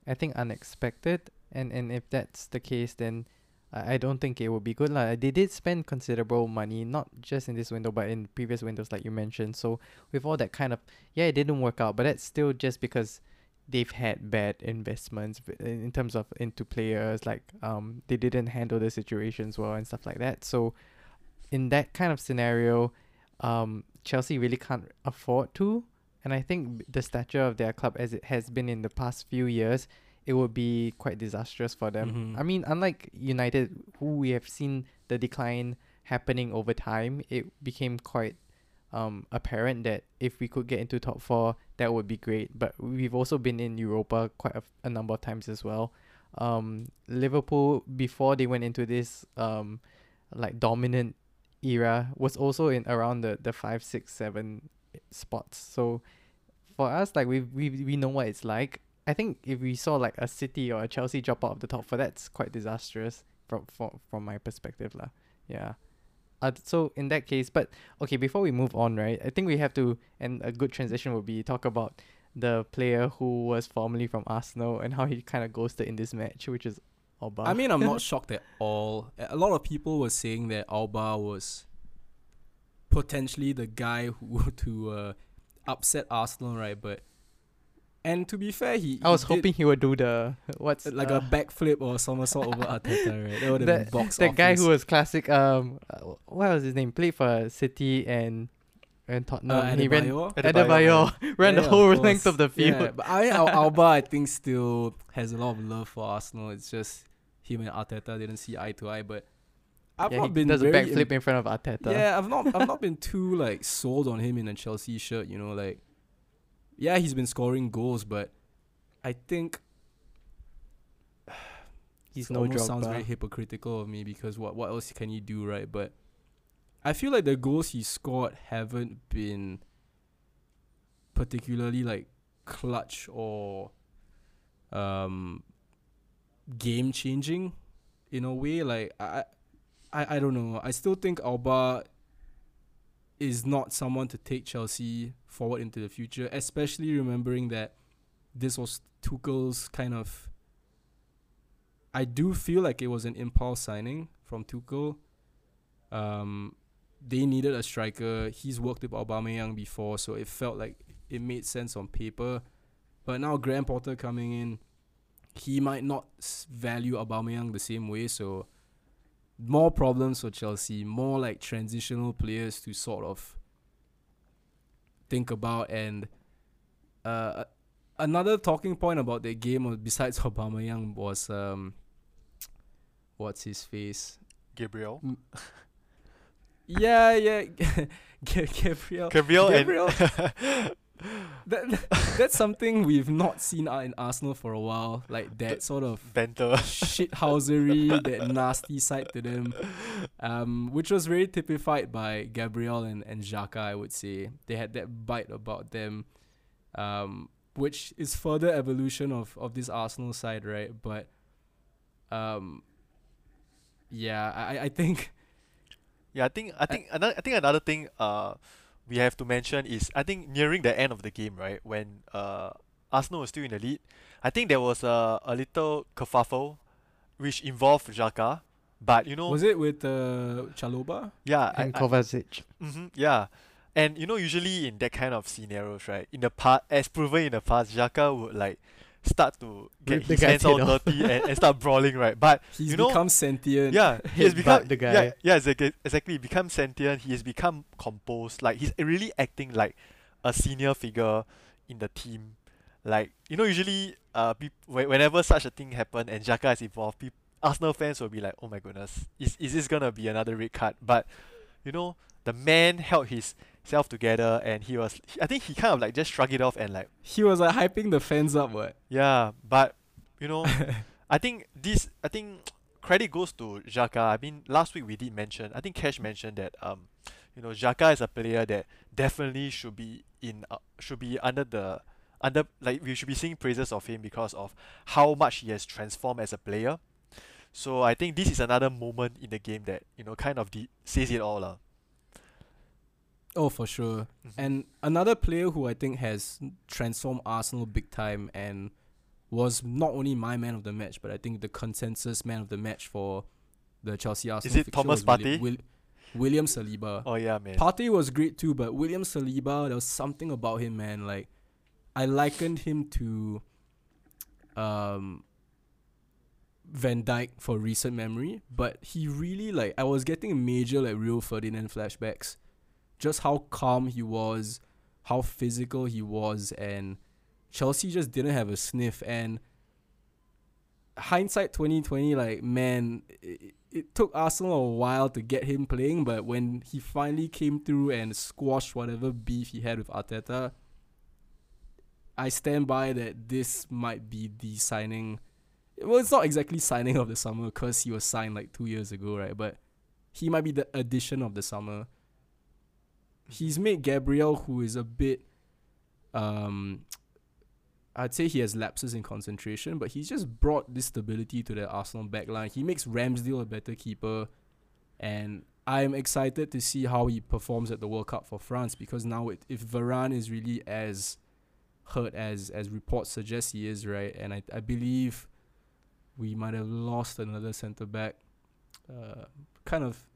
I think unexpected. And and if that's the case, then I, don't think it would be good lah. They did spend considerable money, not just in this window, but in previous windows, like you mentioned. So with all that kind of yeah, it didn't work out, but that's still just because they've had bad investments in terms of into players like um they didn't handle the situations well and stuff like that. So in that kind of scenario um Chelsea really can't afford to. And I think the stature of their club as it has been in the past few years it would be quite disastrous for them. Mhm. I mean unlike United who we have seen the decline happening over time it became quite um apparent that if we could get into top four that would be great. But we've also been in Europa quite a number of times as well. Um Liverpool before they went into this um like dominant era was also in around the the five six seven spots. So for us like we we we know what it's like. I think if we saw like a City or a Chelsea drop out of the top four that's quite disastrous from from from my perspective lah. Yeah uh, so in that case but okay before we move on right I think we have to and a good transition would be talk about the player who was formerly from Arsenal and how he kind of ghosted in this match which is Auba I mean, I'm not shocked at all. A lot of people were saying that Auba was potentially the guy who to uh, upset Arsenal, right? But and to be fair, he I was he hoping he would do the what's like uh, a backflip or somersault over Arteta, right? That would have been that, box that guy who was classic um uh, what was his name played for City and and Tottenham uh, he ran Adebayor. Adebayo ran Yeah, the whole course. length of the field Yeah, but I mean, Al- Auba, I think, still has a lot of love for Arsenal. It's just him and Arteta didn't see eye to eye. But I've yeah, not he been does a very backflip in front of Arteta Yeah, I've not I've not been too like sold on him in a Chelsea shirt, you know, like yeah, he's been scoring goals, but I think he's it no almost sounds very hypocritical of me because what what else can you do, right? But I feel like the goals he scored haven't been particularly like clutch or um game changing in a way like I I I don't know. I still think Auba is not someone to take Chelsea forward into the future, especially remembering that this was Tuchel's kind of I do feel like it was an impulse signing from Tuchel. Um, they needed a striker. He's worked with Aubameyang before, so it felt like it made sense on paper. But now Graham Potter coming in, he might not value Aubameyang the same way. So more problems for Chelsea, more like transitional players to sort of think about. And uh, another talking point about the game, was- besides Aubameyang, was um, what's his face? Gabriel. Yeah, yeah, Gabriel. Gabriel, Gabriel. and That, that's something we've not seen out in Arsenal for a while. Like that sort of Benter. shithousery, that nasty side to them, um, which was very typified by Gabriel and, and Xhaka, I would say. They had that bite about them, um, which is further evolution of, of this Arsenal side, right? But, um, yeah, I, I think Yeah, I think I think another I think another thing uh we have to mention is I think nearing the end of the game, right, when uh Arsenal was still in the lead, I think there was a a little kerfuffle which involved Xhaka, but you know was it with uh, Chalobah? yeah, I, and I, Kovacic hmm yeah. And you know usually in that kind of scenarios, right, in the past as proven in the past, Xhaka would like start to get the his hands all off. dirty and, and start brawling, right? But He's You know- become sentient. yeah, he has become the guy. yeah, exactly. Exactly. Become sentient. He has become composed. Like he's really acting like a senior figure in the team. Like you know, usually, uh, peop- whenever such a thing happen and Xhaka is involved, peop- Arsenal fans will be like, "Oh my goodness, is is this gonna be another red card?" But you know, the man held his self together, and he was. I think he kind of like just shrugged it off and like, He was like hyping the fans up, what? yeah. But you know, I think this I think credit goes to Xhaka. I mean last week we did mention I think Cash mentioned that um you know Xhaka is a player that definitely should be in uh, should be under the under like we should be seeing praises of him because of how much he has transformed as a player. So I think this is another moment in the game that you know kind of de- says it all lah. Oh, for sure. Mhm. And another player who I think has transformed Arsenal big time and was not only my man of the match, but I think the consensus man of the match for the Chelsea Arsenal. Is it Thomas Partey? Will- William Saliba. Oh yeah, man. Partey was great too, but William Saliba, there was something about him, man. Like, I likened him to, um, Van Dijk for recent memory, but he really like I was getting major like Rio Ferdinand flashbacks, just how calm he was, how physical he was, and Chelsea just didn't have a sniff. And hindsight twenty twenty, like man, it, it took Arsenal a while to get him playing, but when he finally came through and squashed whatever beef he had with Arteta, I stand by that this might be the signing. Well, it's not exactly signing of the summer because he was signed like two years ago, right? But he might be the addition of the summer. He's made Gabriel, who is a bit, um, I'd say he has lapses in concentration, but he's just brought this stability to the Arsenal backline. He makes Ramsdale a better keeper, and I'm excited to see how he performs at the World Cup for France because now it, if Varane is really as hurt as as reports suggest he is, right? And I I believe we might have lost another centre back. Uh, kind of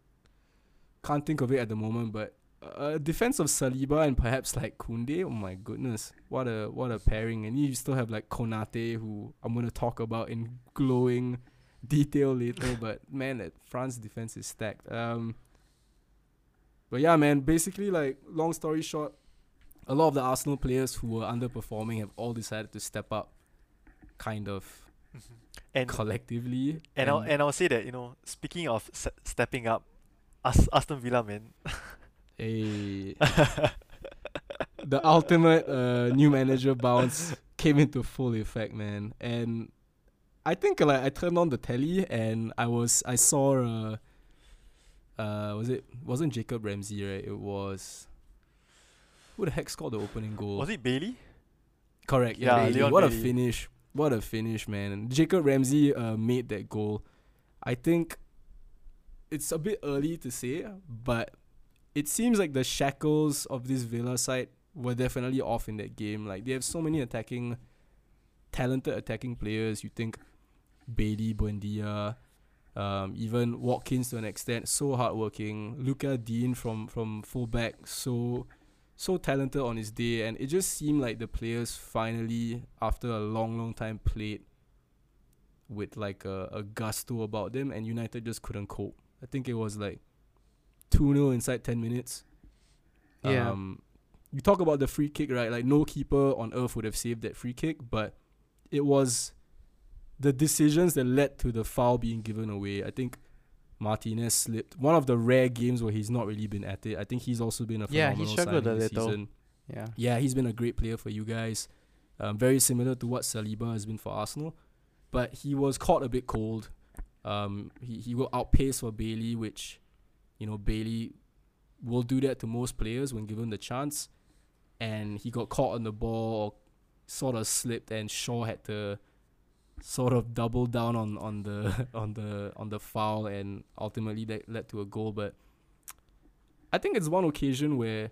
can't think of it at the moment, but uh, defense of Saliba and perhaps like Koundé. Oh my goodness, what a what a pairing! And you still have like Konate, who I'm gonna talk about in glowing detail later. but man, that France defense is stacked. Um, but yeah, man. Basically, like long story short, a lot of the Arsenal players who were underperforming have all decided to step up, kind of and collectively. and I'll and I'll say that you know speaking of s- stepping up, As- Aston Villa man. a the ultimate uh, new manager bounce came into full effect, man. And I think like I turned on the telly and I was I saw uh uh was it wasn't Jacob Ramsey right? It was who the heck scored the opening goal? Was it Bailey? Correct. Yeah. Yeah, Bailey. Leon what a finish! What a finish, man! Jacob Ramsey uh, made that goal. I think it's a bit early to say, but it seems like the shackles of this Villa side were definitely off in that game. Like they have so many attacking, talented attacking players. You think Bailey, Buendia, um, even Watkins to an extent, so hardworking. Lucas Digne from from fullback, so so talented on his day, and it just seemed like the players finally, after a long, long time, played with like a, a gusto about them, and United just couldn't cope. I think it was like 2 0 inside 10 minutes. Yeah. Um, you talk about the free kick, right? Like, no keeper on earth would have saved that free kick, but it was the decisions that led to the foul being given away. I think Martinez slipped. One of the rare games where he's not really been at it. I think he's also been a Yeah, phenomenal he struggled signing this little. season. Yeah. Yeah, he's been a great player for you guys. Um, very similar to what Saliba has been for Arsenal, but he was caught a bit cold. Um, he he will outpace for Bailey, which, you know, Bailey will do that to most players when given the chance, and he got caught on the ball, or sort of slipped, and Shaw had to sort of double down on on the on the on the foul, and ultimately that led to a goal. But I think it's one occasion where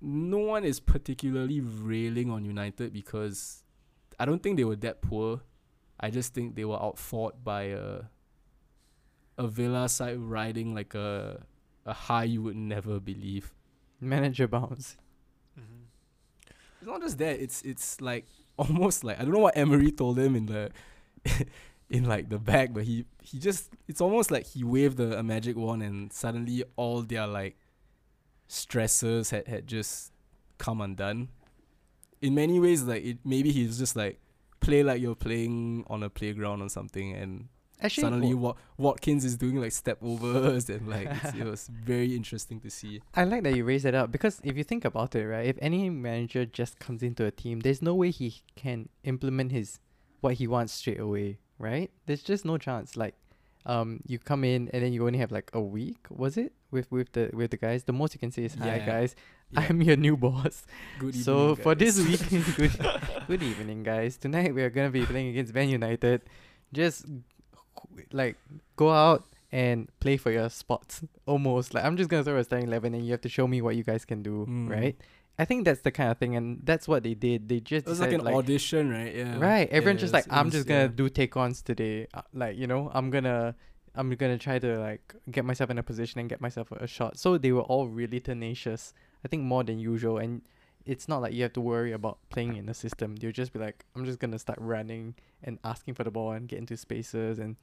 no one is particularly railing on United because I don't think they were that poor. I just think they were outfought by a a Villa side riding like a a high you would never believe. Manager bounce. Mm-hmm. It's not just that. It's it's like almost like I don't know what Emery told him in the in like the back, but he he just it's almost like he waved a, a magic wand and suddenly all their like stressors had had just come undone. In many ways, like it maybe he's just like play like you're playing on a playground or something, and Actually, suddenly wa- Wat- Watkins is doing like step overs and like it was very interesting to see. I like that you raised that up because if you think about it, right, if any manager just comes into a team, there's no way he can implement his what he wants straight away, right? There's just no chance. Like, um, you come in and then you only have like a week, was it? With with the with the guys, the most you can say is hi Yeah. guys. Yeah. I'm your new boss. Good evening. so evening, for this week, good good evening, guys. Tonight we are gonna be playing against Man United. Just like go out and play for your spots. Almost like I'm just gonna throw a starting eleven, and you have to show me what you guys can do, Mm. right? I think that's the kind of thing, and that's what they did. They just It was like an audition, right? Yeah. Right. Everyone's Yeah, just like, was- I'm was- just gonna yeah. do take ons today. Uh, like, you know, I'm gonna I'm gonna try to like get myself in a position and get myself a, a shot. So they were all really tenacious. I think more than usual. And it's not like you have to worry about playing in the system. You'll just be like, I'm just gonna start running and asking for the ball and get into spaces and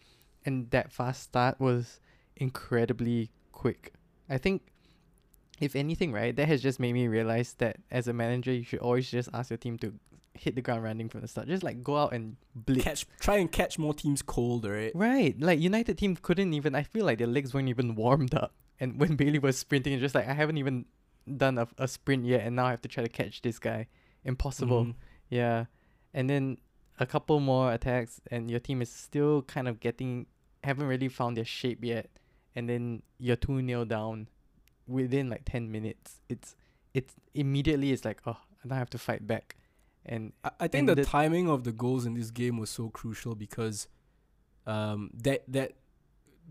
and that fast start was incredibly quick. I think if anything, right, that has just made me realize that as a manager you should always just ask your team to hit the ground running from the start. Just like go out and blitz. catch, try and catch more teams cold, right? Right. Like United team couldn't even I feel like their legs weren't even warmed up. And when Bailey was sprinting, it's just like I haven't even done a, a sprint yet and now I have to try to catch this guy. Impossible. Mhm. Yeah. And then a couple more attacks and your team is still kind of getting haven't really found their shape yet. And then you're two nil down within like ten minutes. It's it's immediately it's like, oh, now I have to fight back. And I, I think And the, the- timing of the goals in this game was so crucial because um that that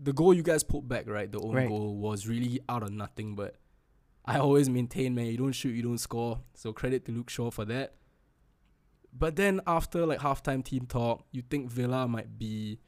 the goal you guys pulled back, right? The own Right. goal was really out of nothing, but I always maintain, man, you don't shoot, you don't score. So credit to Luke Shaw for that. But then after like halftime team talk, you think Villa might be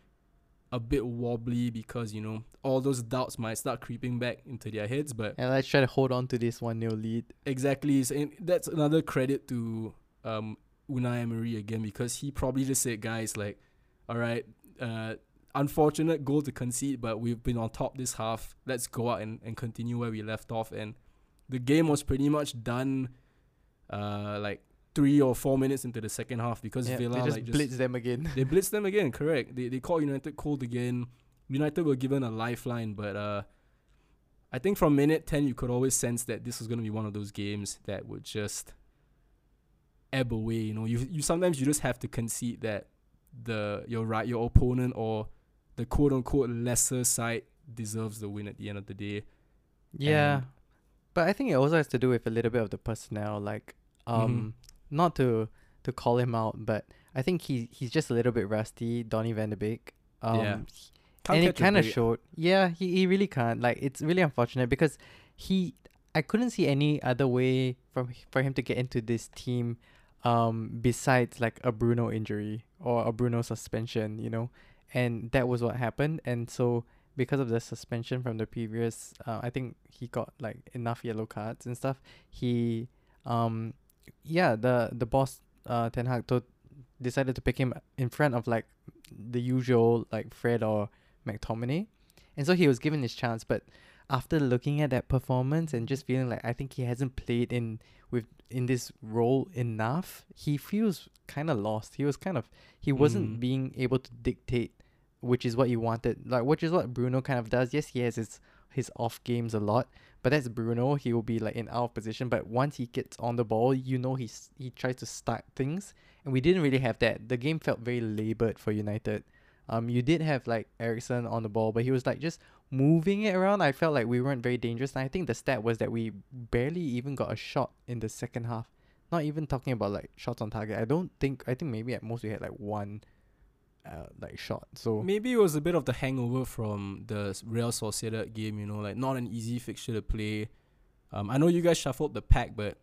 a bit wobbly because, you know, all those doubts might start creeping back into their heads, but and let's try to hold on to this one nil lead. Exactly. So and that's another credit to um Unai Emery again because he probably just said, guys, like, all right, uh, unfortunate goal to concede, but we've been on top this half. Let's go out and, and continue where we left off. And the game was pretty much done, uh, like three or four minutes into the second half because Yeah, Villa they just like blitz them again. they blitzed them again. Correct. They they called United cold again. United were given a lifeline, but uh, I think from minute ten you could always sense that this was going to be one of those games that would just ebb away. You know, you you sometimes you just have to concede that the your right your opponent or the quote unquote lesser side deserves the win at the end of the day. Yeah. And- But I think it also has to do with a little bit of the personnel, like um not to to call him out, but I think he he's just a little bit rusty, Donny van de Beek. Um Yeah. Can't and it kind of showed. Yeah, he, he really can't. Like it's really unfortunate because he I couldn't see any other way from for him to get into this team um besides like a Bruno injury or a Bruno suspension, you know. And that was what happened and so because of the suspension from the previous uh, I think he got like enough yellow cards and stuff. He um yeah, the the boss uh Ten Hag to- decided to pick him in front of like the usual like Fred or McTominay. And so he was given his chance, but after looking at that performance and just feeling like I think he hasn't played in with in this role enough, he feels kind of lost. He was kind of he wasn't Mm. being able to dictate which is what you wanted. Like which is what Bruno kind of does. Yes, he has his his off games a lot, but that's Bruno. He will be like in out of position, but once he gets on the ball, you know he's he tries to start things, and we didn't really have that. The game felt very labored for United. Um, you did have like Eriksen on the ball, but he was like just moving it around. I felt like we weren't very dangerous. And I think the stat was that we barely even got a shot in the second half. Not even talking about like shots on target. I don't think. I think maybe at most we had like one, uh, like shot. So Maybe it was a bit of the hangover from the Real Sociedad game, you know, like not an easy fixture to play. Um, I know you guys shuffled the pack, but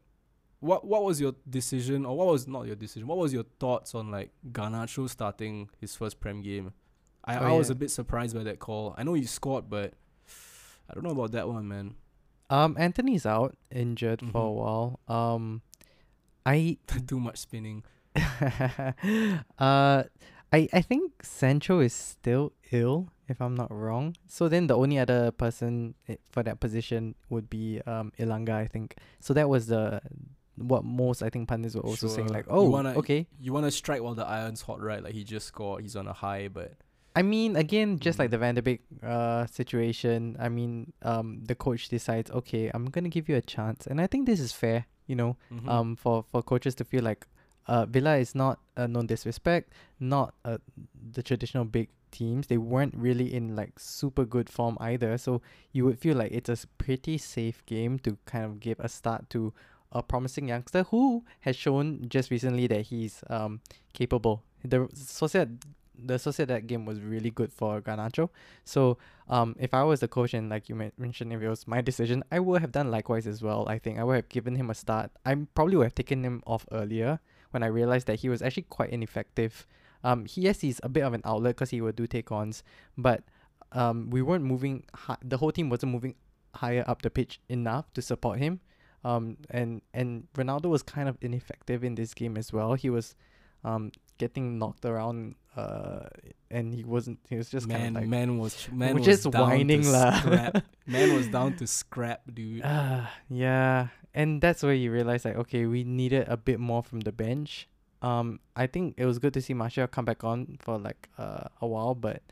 what what was your decision, or what was not your decision? What was your thoughts on like Garnacho starting his first Prem game? I, Oh, I was yeah. a bit surprised by that call. I know you scored, but I don't know about that one, man. um, Antony's out injured for a Mhm. while. Um, I Too much spinning. uh, I I think Sancho is still ill, if I'm not wrong. So then the only other person for that position would be um Elanga, I think. So that was the what most I think pundits were also saying Sure. like, You oh, wanna- okay. You want to strike while the iron's hot, right? Like he just scored, he's on a high, but I mean, again, just like Mhm. the Van de Beek uh situation. I mean, um, the coach decides, okay, I'm gonna give you a chance, and I think this is fair. You know, mhm. um, for for coaches to feel like, uh, Villa is not uh, no disrespect, not uh, the traditional big teams. They weren't really in like super good form either. So you would feel like it's a pretty safe game to kind of give a start to a promising youngster who has shown just recently that he's um capable. The Sociedad the Sociedad game was really good for Garnacho. So um if I was the coach and like you mentioned if it was my decision, I would have done likewise as well. I think I would have given him a start. I probably would have taken him off earlier when I realized that he was actually quite ineffective. Um, he yes, he's a bit of an outlet because he would do take ons, but um, we weren't moving. Hi- the whole team wasn't moving higher up the pitch enough to support him. Um, and and Ronaldo was kind of ineffective in this game as well. He was, um, getting knocked around. Uh, and he wasn't. He was just man, kind of like man was man was just down whining to scrap. man was down to scrap, dude. Ah, yeah, and that's where you realize like, okay, we needed a bit more from the bench. Um, I think it was good to see Martial come back on for like uh, a while, but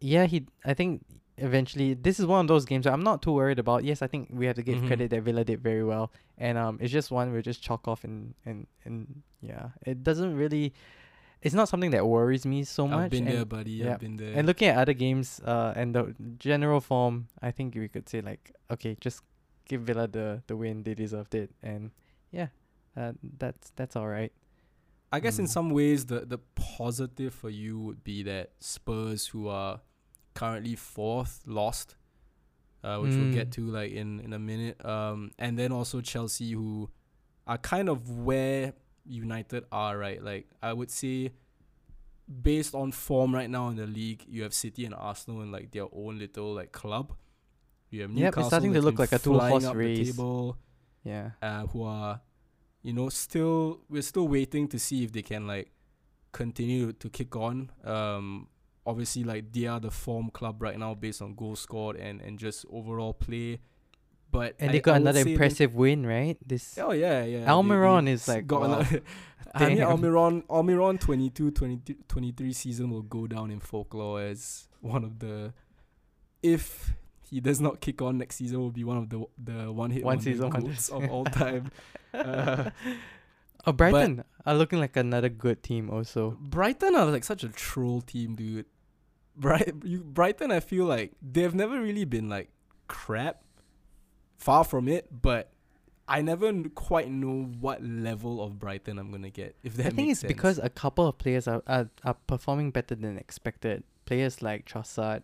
yeah, he. I think eventually this is one of those games that I'm not too worried about. Yes, I think we have to give Mhm. credit that Villa did very well, and um, it's just one we just chalk off and and and yeah, it doesn't really. It's not something that worries me so much. I've been and- there, buddy. yeah. I've been there. and looking at other games, uh, and the general form, I think we could say like, okay, just give Villa the the win. They deserved it, and yeah, uh, that's that's all right. I guess in Mm. some ways the the positive for you would be that Spurs, who are currently fourth, lost, uh, which we'll get Mm. to like in in a minute. Um, and then also Chelsea, who are kind of where United are, right? Like I would say, based on form right now in the league, you have City and Arsenal in like their own little like club. You have Yep, Newcastle starting to look like a two-horse race. table Yeah, uh, who are, you know, still we're still waiting to see if they can like continue to kick on. Um, obviously, like they are the form club right now based on goals scored and and just overall play. But and I- they got would another impressive win, right? This Oh yeah, yeah. Almiron they is like, got wow. another. I mean. Almiron, Almiron 22, 23, 23 season will go down in folklore as one of the, if he does not kick on next season, will be one of the the one hit One season wonders. of all time. Uh, oh, Brighton are looking like another good team also. Brighton are like such a troll team, dude. Bright, you, Brighton, I feel like they've never really been like crap. Far from it, but I never quite know what level of Brighton I'm gonna get. If that I think it's because a couple of players are, are are performing better than expected. Players like Trossard,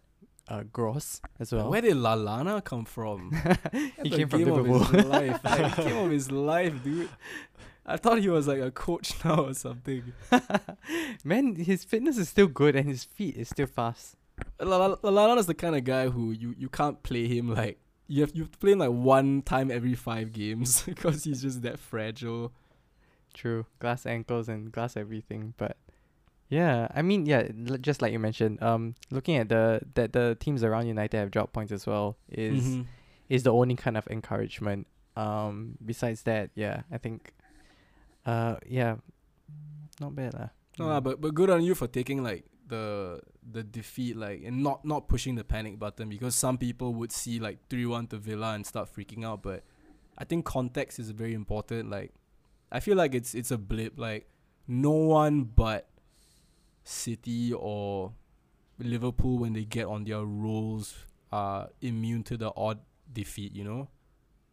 uh, Gross as well. Where did Lallana come from? he came from of Liverpool. his life, like, game of his life, dude. I thought he was like a coach now or something. Man, his fitness is still good and his feet is still fast. Lallana's the kind of guy who you, you can't play him like you have you have to play like one time every five games because he's just that fragile. True, glass ankles and glass everything. But yeah, I mean, yeah, l- just like you mentioned, um, looking at the that the teams around United have dropped points as well is Mhm. is the only kind of encouragement. Um, besides that, yeah, I think, uh, yeah, not bad lah. No, lah, but but good on you for taking like the the defeat like and not not pushing the panic button because some people would see like three one to Villa and start freaking out. But I think context is very important. Like I feel like it's it's a blip. Like no one but City or Liverpool when they get on their rolls are immune to the odd defeat. You know,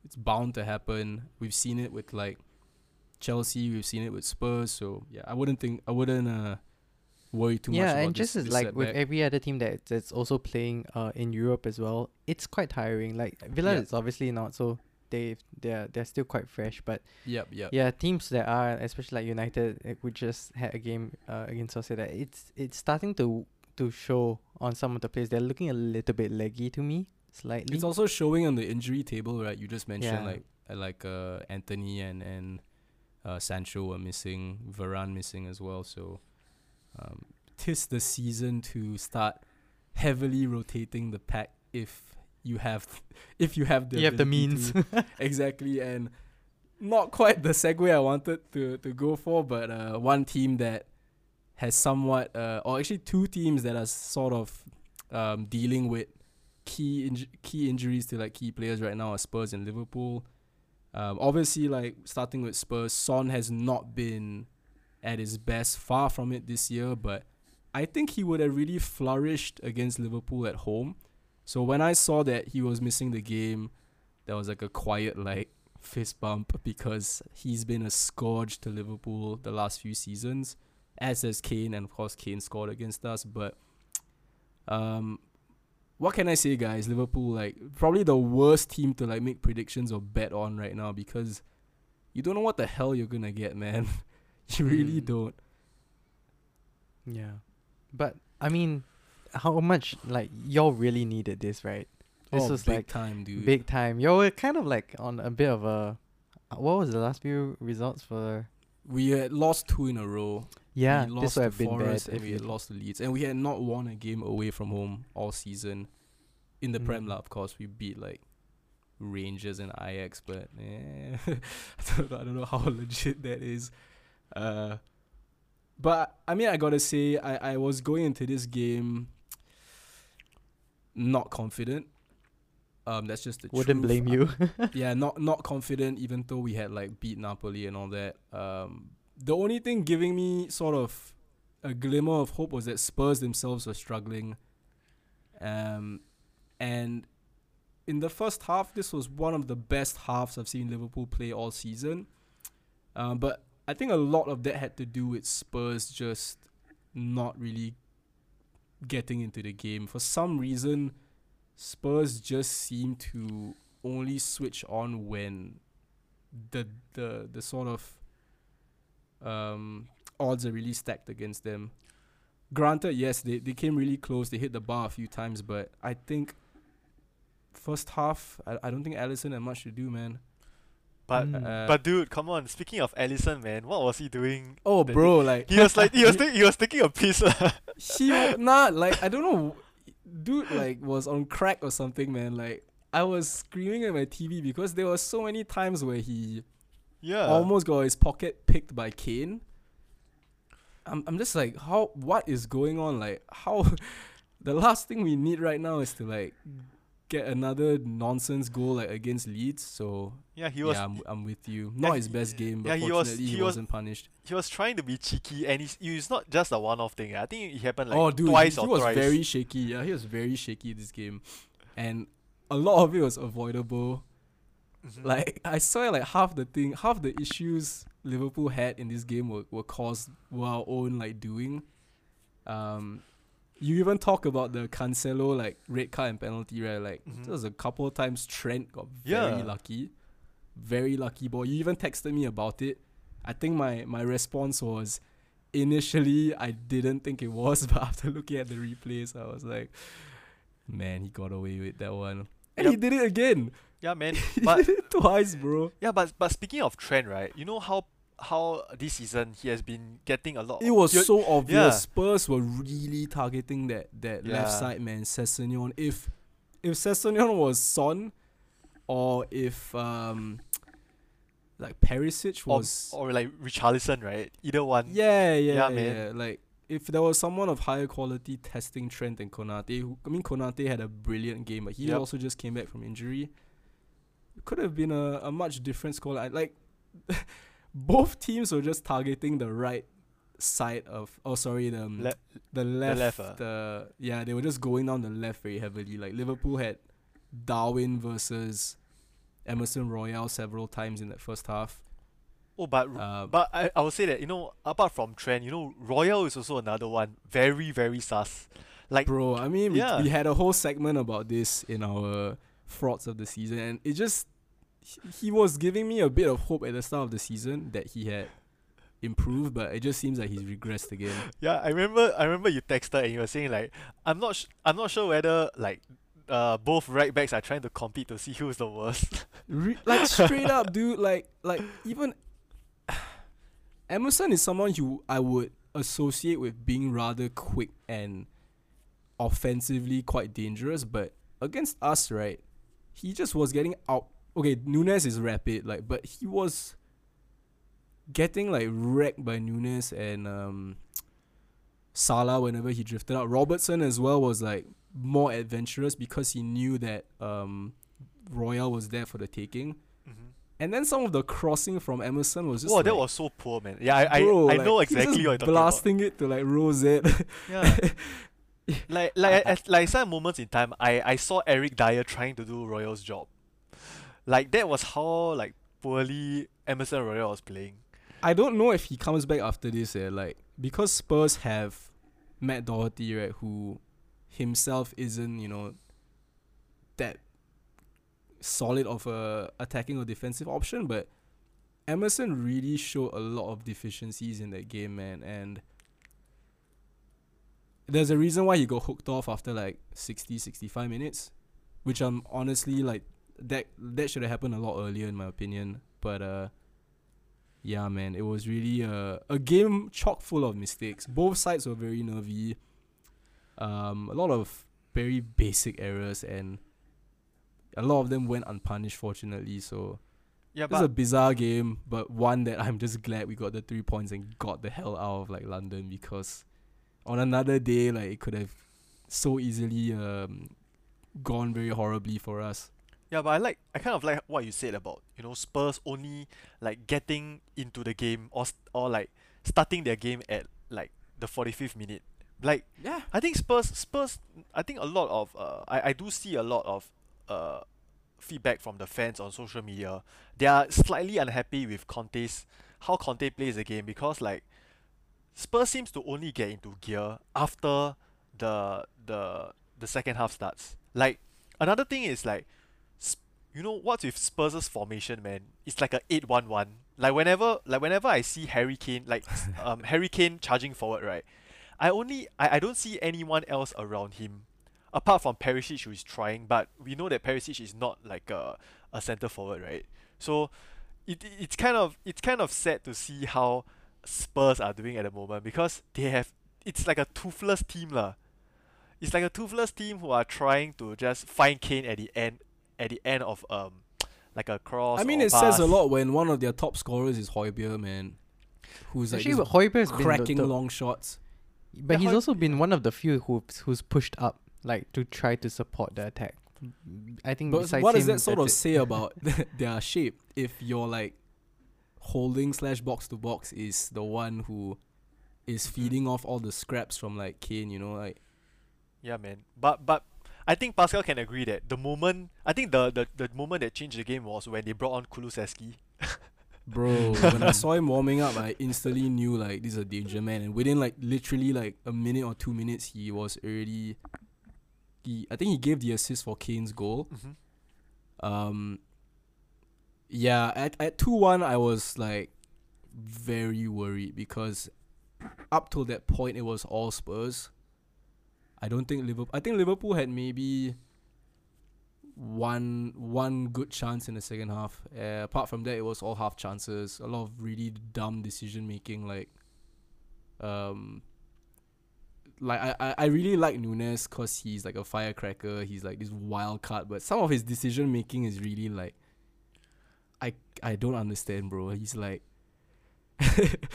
it's bound to happen. We've seen it with like Chelsea. We've seen it with Spurs. So yeah, I wouldn't think I wouldn't uh worry too much. yeah, and just as this like with every other team that that's also playing uh in Europe as well, it's quite tiring. Like Villa Yeah. is obviously not so they they're they're still quite fresh, but Yep, yep. yeah, teams that are especially like United, eh, we just had a game uh, against Sociedad. It's it's starting to to show on some of the players. They're looking a little bit leggy to me, slightly. It's also showing on the injury table, right? You just mentioned Yeah. like uh, like uh Antony and and uh Sancho were missing, Varane missing as well. So um tis the season to start heavily rotating the pack if you have if you have the you have the means. to. exactly and not quite the segue I wanted to to go for, but uh one team that has somewhat uh or actually two teams that are sort of um dealing with key inj- key injuries to like key players right now are Spurs and Liverpool. Um, obviously, like starting with Spurs, Son has not been at his best. Far from it this year, but I think he would have really flourished against Liverpool at home. So when I saw that he was missing the game, there was like a quiet like fist bump because he's been a scourge to Liverpool the last few seasons, as has Kane, and of course Kane scored against us. But um, what can I say, guys? Liverpool like probably the worst team to like make predictions or bet on right now because you don't know what the hell you're gonna get, man. you really Mm. don't. Yeah, but I mean, how much like y'all really needed this, right? This oh, was big like time, dude. big time. Y'all were kind of like on a bit of a. uh, What was the last few results for? We had lost two in a row. Yeah, we this lost would to have been bad and we had lost the Leeds, and we had not won a game away from home all season. In the Prem Mm. lah, of course, we beat like Rangers and Ajax, but eh, I don't know, I don't know how legit that is. Uh, but I mean, I gotta say, I I was going into this game not confident. Um, that's just the Wouldn't truth. blame you. yeah, not not confident, even though we had like beat Napoli and all that. Um, the only thing giving me sort of a glimmer of hope was that Spurs themselves were struggling. Um, and in the first half, this was one of the best halves I've seen Liverpool play all season. Um, but I think a lot of that had to do with Spurs just not really getting into the game. For some reason, Spurs just seem to only switch on when the the the sort of um odds are really stacked against them. Granted, yes, they, they came really close, they hit the bar a few times, but I think first half I, I don't think Alisson had much to do, man. But Mm. Uh, but dude, come on. Speaking of Alisson, man, what was he doing? oh the- bro, like He was like he was thi- he was taking a piss. he wa- nah like I don't know dude like was on crack or something man like I was screaming at my TV because there were so many times where he yeah. almost got his pocket picked by Kane. I'm I'm just like how what is going on like how the last thing we need right now is to like get another nonsense goal like against Leeds so yeah, he was yeah I'm, I'm with you not Yeah, his best game but yeah, he was- fortunately he, he was- wasn't punished he was trying to be cheeky, and he's it's not just a one-off thing. I think it happened like oh dude twice he, or he was very shaky yeah he was very shaky this game and a lot of it was avoidable Mhm. Like I saw like half the thing, half the issues Liverpool had in this game were, were caused were our own like doing. Um, you even talk about the Cancelo like red card and penalty, right? Like Mhm. there was a couple of times Trent got very Yeah. lucky, very lucky boy. You even texted me about it. I think my my response was initially I didn't think it was, but after looking at the replays, I was like, man, he got away with that one. And he did it again. yeah, man. He But did it twice, bro. yeah, but but speaking of Trent, right? You know how how this season he has been getting a lot. It was so obvious. yeah. Spurs were really targeting that that left side man, Sessegnon. If if Sessegnon was Son, or if um like Perisic was or like Richarlison, right? Either one. yeah, yeah, Yeah, yeah, man. Like if there was someone of higher quality testing Trent and Konate, who, I mean Konate had a brilliant game, but he Yep. also just came back from injury. It could have been a, a much different score. Like both teams were just targeting the right side of oh sorry the um, Le- the left left, ah. the yeah they were just going down the left very heavily. Like Liverpool had Darwin versus Emerson Royal several times in that first half. Oh, but Uh, but I, I would say that you know apart from Trent, you know Royal is also another one very very sus. Like Bro, I mean, we, we had a whole segment about this in our frauds of the season, and it just he, was giving me a bit of hope at the start of the season that he had improved, but it just seems like he's regressed again. Yeah, I remember. I remember you texted and you were saying like, I'm not. Sh- I'm not sure whether like, uh, both right backs are trying to compete to see who's the worst. Re- like straight up, dude. Like like even Emerson is someone who I would associate with being rather quick and offensively quite dangerous, but against us, right? He just was getting out. Okay, Nunez is rapid, like, but he was getting like wrecked by Nunez and um Salah whenever he drifted out. Robertson as well was like more adventurous because he knew that um Royal was there for the taking. mm-hmm. And then some of the crossing from Emerson was just Whoa, like, that was so poor, man. Yeah, I bro, I, I like, know exactly what you're talking blasting it to like Rosette. about. Yeah. like like at, like some moments in time, I I saw Eric Dier trying to do Royal's job. Like that was how like poorly Emerson Royal was playing. I don't know if he comes back after this. Eh, like because Spurs have Matt Doherty, right, who himself isn't you know that solid of a attacking or defensive option, but Emerson really showed a lot of deficiencies in that game, man, and there's a reason why he got hooked off after like 60 65 minutes which i'm honestly like that that should have happened a lot earlier in my opinion. But uh yeah man it was really a, a game chock full of mistakes. Both sides were very nervy. Um a lot of very basic errors and a lot of them went unpunished fortunately. So Yeah, it was a bizarre game but one that i'm just glad we got the three points and got the hell out of like london because on another day like it could have so easily um gone very horribly for us Yeah, but I like I kind of like what you said about you know Spurs only like getting into the game or or like starting their game at like the 45th minute. Like yeah I think Spurs Spurs I think a lot of uh I, I do see a lot of uh feedback from the fans on social media. They are slightly unhappy with Conte's how Conte plays the game because like Spurs seems to only get into gear after the the the second half starts. Like another thing is like you know what's with Spurs' formation, man? It's like a eight-one-one. Like whenever like whenever I see Harry Kane like um Harry Kane charging forward, right? I only I, I don't see anyone else around him apart from Perisic who is trying, but we know that Perisic is not like a a centre forward, right? So it it's kind of it's kind of sad to see how Spurs are doing at the moment because they have it's like a toothless team lah. It's like a toothless team who are trying to just find Kane at the end at the end of um like a cross. i mean or it says a lot when one of their top scorers is Højbjerg, man who's like Actually, just Højbjerg's the- cracking the- long shots But Yeah, he's Hoi- also been one of the few who's who's pushed up, like to try to support the attack. I think. But besides what does him, that sort of it. say about their shape? If you're like holding slash box to box is the one who is Mhm. feeding off all the scraps from like Kane, you know, like Yeah, man. But but I think Pascal can agree that the moment I think the, the, the moment that changed the game was when they brought on Kulusevski. bro. when I saw him warming up, I instantly knew like this is a danger man. And within like literally like a minute or two minutes, he was already. He, I think he gave the assist for Kane's goal. mm-hmm. Um. Yeah, at at two one, I was like very worried because up till that point, it was all Spurs. I don't think Liverpool. I think Liverpool had maybe one one good chance in the second half. Uh, apart from that, it was all half chances. A lot of really dumb decision making, like um. Like I, I, I really like Nunez cause he's like a firecracker. He's like this wild card, but some of his decision making is really like, I I don't understand, bro. He's like,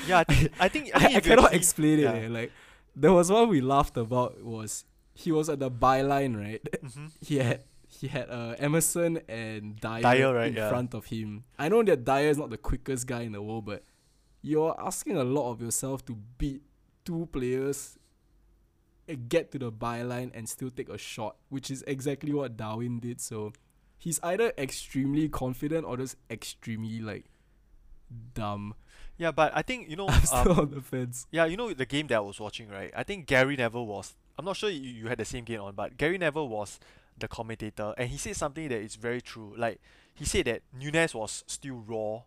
Yeah, I think I think I, I, think I you cannot actually- explain it. yeah. eh, Like there was one we laughed about was he was at the byline, right? Mhm. He had he had uh, Emerson and Dier, Dier, right, in yeah. front of him. I know that Dier is not the quickest guy in the world, but you're asking a lot of yourself to beat two players, get to the byline and still take a shot, which is exactly what Darwin did. So he's either extremely confident or just extremely like dumb. Yeah, but I think you know I'm still um, on the fence. yeah, you know the game that I was watching, right? I think Gary Neville was I'm not sure you, you had the same game on, but Gary Neville was the commentator and he said something that is very true. Like he said that Nunez was still raw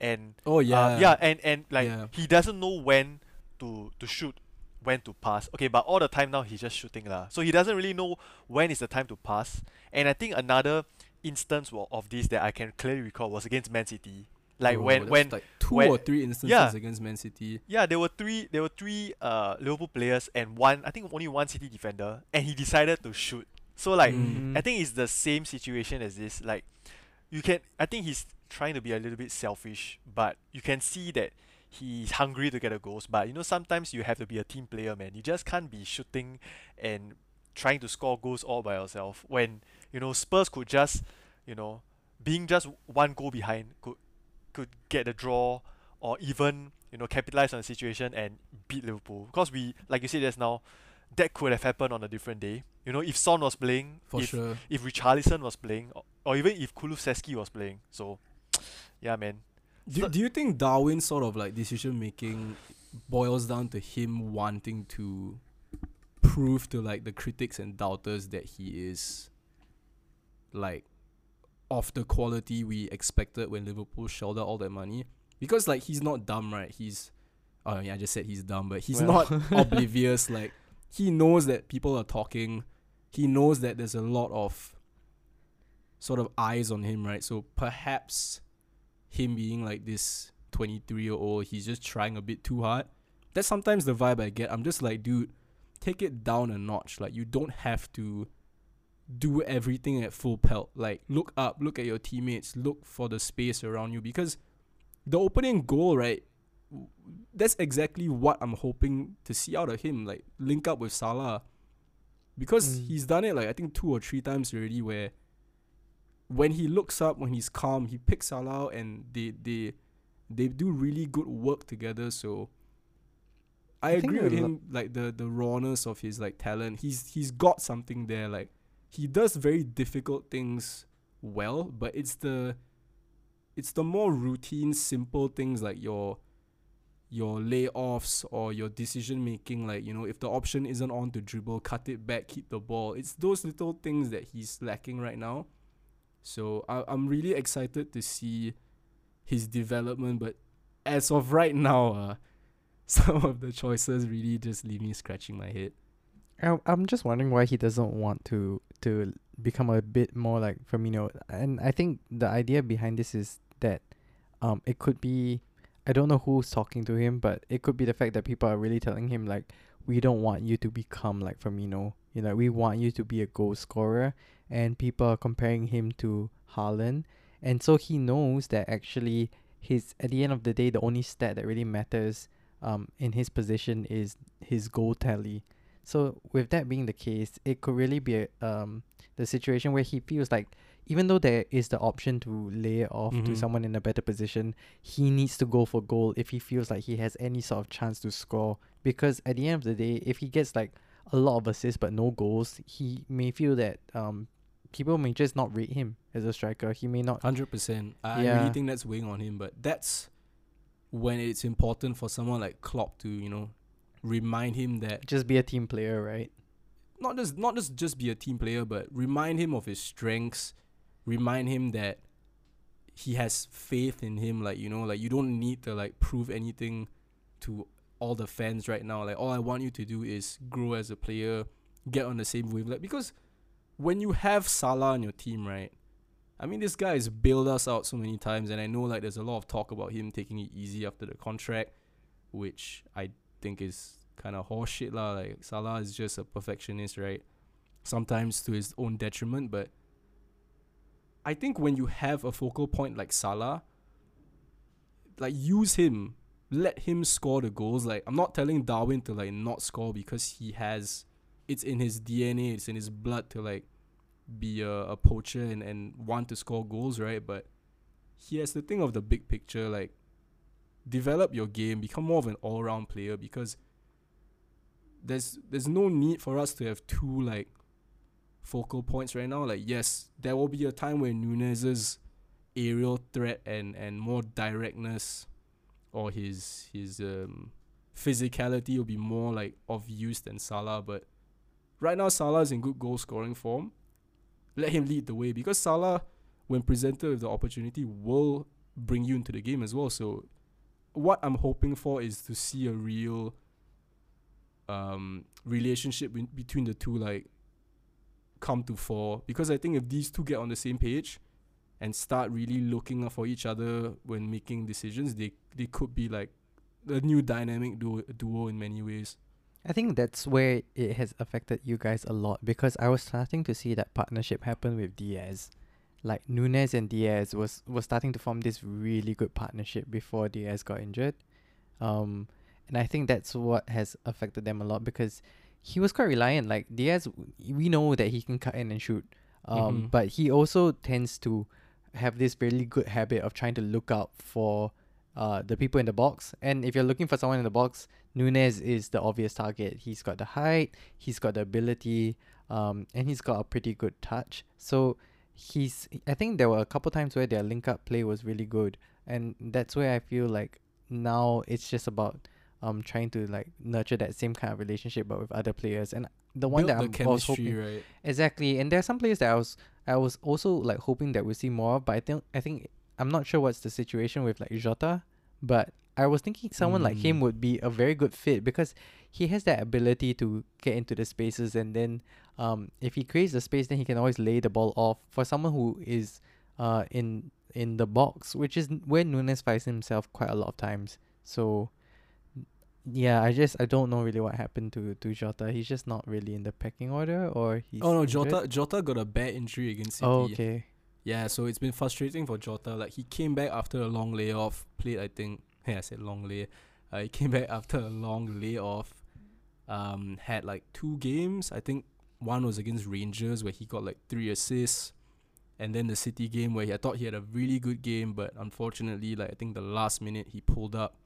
and Oh yeah, Uh, yeah, and and like Yeah. he doesn't know when to to shoot, when to pass. Okay, but all the time now he's just shooting lah. So he doesn't really know when is the time to pass. And I think another instance of this that I can clearly recall was against Man City. Like Bro, when when like two when- or three instances yeah. against Man City. yeah, there were three there were three uh Liverpool players and one I think only one City defender and he decided to shoot. So like Mm. I think it's the same situation as this. Like, you can. I think he's trying to be a little bit selfish, but you can see that he's hungry to get the goals. But you know, sometimes you have to be a team player, man. You just can't be shooting and trying to score goals all by yourself. When you know Spurs could just, you know, being just one goal behind could could get a draw or even you know capitalize on the situation and beat Liverpool. Because we, like you said just now, that could have happened on a different day. You know, if Son was playing, For if sure. if Richarlison was playing, or, or even if Kulusevski was playing. So, yeah, man. Do, So- do you think Darwin's sort of like decision making boils down to him wanting to prove to like the critics and doubters that he is like of the quality we expected when Liverpool shelled out all that money? Because like he's not dumb, right? He's oh yeah, I just said he's dumb, but he's Well. not oblivious. Like he knows that people are talking. He knows that there's a lot of sort of eyes on him, right? So perhaps him being like this 23 year old, he's just trying a bit too hard. That's sometimes the vibe I get. I'm just like, dude, take it down a notch. Like, you don't have to do everything at full pelt. Like, look up, look at your teammates, look for the space around you because the opening goal, right? That's exactly what I'm hoping to see out of him. Like, link up with Salah. Because Mm. he's done it like I think two or three times already where when he looks up, when he's calm, he picks Salah out and they they they do really good work together. So I, I agree with lo- him, like the the rawness of his like talent. He's he's got something there. Like he does very difficult things well, but it's the it's the more routine, simple things like your your layoffs or your decision making like you know if the option isn't on to dribble cut it back keep the ball. It's those little things that he's lacking right now. So I, i'm really excited to see his development but as of right now uh, some of the choices really just leave me scratching my head. I'm just wondering why he doesn't want to to become a bit more like Firmino. And I think the idea behind this is that um it could be I don't know who's talking to him, but it could be the fact that people are really telling him like we don't want you to become like Firmino. You know, we want you to be a goal scorer and people are comparing him to Haaland. And so he knows that actually his at the end of the day the only stat that really matters um in his position is his goal tally. So with that being the case, it could really be a, um the situation where he feels like even though there is the option to lay it off to Mhm. someone in a better position, he needs to go for goal if he feels like he has any sort of chance to score. Because at the end of the day, if he gets like a lot of assists but no goals, he may feel that um people may just not rate him as a striker. He may not 100% I, I really think that's weighing on him but that's when it's important for someone like Klopp to you know remind him that just be a team player, right? not just not just just be a team player, but remind him of his strengths, remind him that he has faith in him. Like you know, like you don't need to like prove anything to all the fans right now. Like all I want you to do is grow as a player, get on the same wavelength. Because when you have Salah on your team, right? I mean, this guy has bailed us out so many times, and I know like there's a lot of talk about him taking it easy after the contract, which I think is kind of horseshit lah. Like Salah is just a perfectionist, right? Sometimes to his own detriment, but I think when you have a focal point like Salah, like use him, let him score the goals. Like I'm not telling Darwin to like not score because he has, it's in his DNA, it's in his blood to like be a, a poacher and, and want to score goals, right? But he has to think of the big picture, like develop your game, become more of an all round player because there's there's no need for us to have two like focal points right now. Like yes, there will be a time when Nunez's aerial threat and, and more directness or his his um physicality will be more like of use than Salah, but right now Salah is in good goal scoring form. Let him lead the way because Salah, when presented with the opportunity, will bring you into the game as well. So what I'm hoping for is to see a real um relationship be- between the two like come to fore because I think if these two get on the same page and start really looking for each other when making decisions, they they could be like a new dynamic duo, duo in many ways. I think that's where it has affected you guys a lot because I was starting to see that partnership happen with Diaz. Like Nunez and Diaz was was starting to form this really good partnership before Diaz got injured. Um and I think that's what has affected them a lot because he was quite reliant. Like Diaz we know that he can cut in and shoot. Um Mhm. but he also tends to have this really good habit of trying to look out for uh, the people in the box. And if you're looking for someone in the box, Nunez is the obvious target. He's got the height, he's got the ability, um, and he's got a pretty good touch. So he's. I think there were a couple times where their link up play was really good, and that's where I feel like now it's just about um trying to like nurture that same kind of relationship but with other players. And the one Build that the I'm was hoping right? Exactly, and there are some players that I was I was also like hoping that we'll see more, of, but I think I think I'm not sure what's the situation with like Jota, but I was thinking someone like him Mm. would be a very good fit because he has that ability to get into the spaces and then um if he creates the space then he can always lay the ball off for someone who is uh in in the box, which is where Nunez finds himself quite a lot of times. So yeah, I just I don't know really what happened to to Jota. He's just not really in the pecking order, or he's oh no, injured? Jota Jota got a bad injury against City. Oh, okay. Yeah, so it's been frustrating for Jota. Like he came back after a long layoff, played I think yeah, I said long lay. Uh, he came back after a long layoff. Um, had like two games. I think one was against Rangers where he got like three assists, and then the City game where he, I thought he had a really good game, but unfortunately, like I think the last minute he pulled up,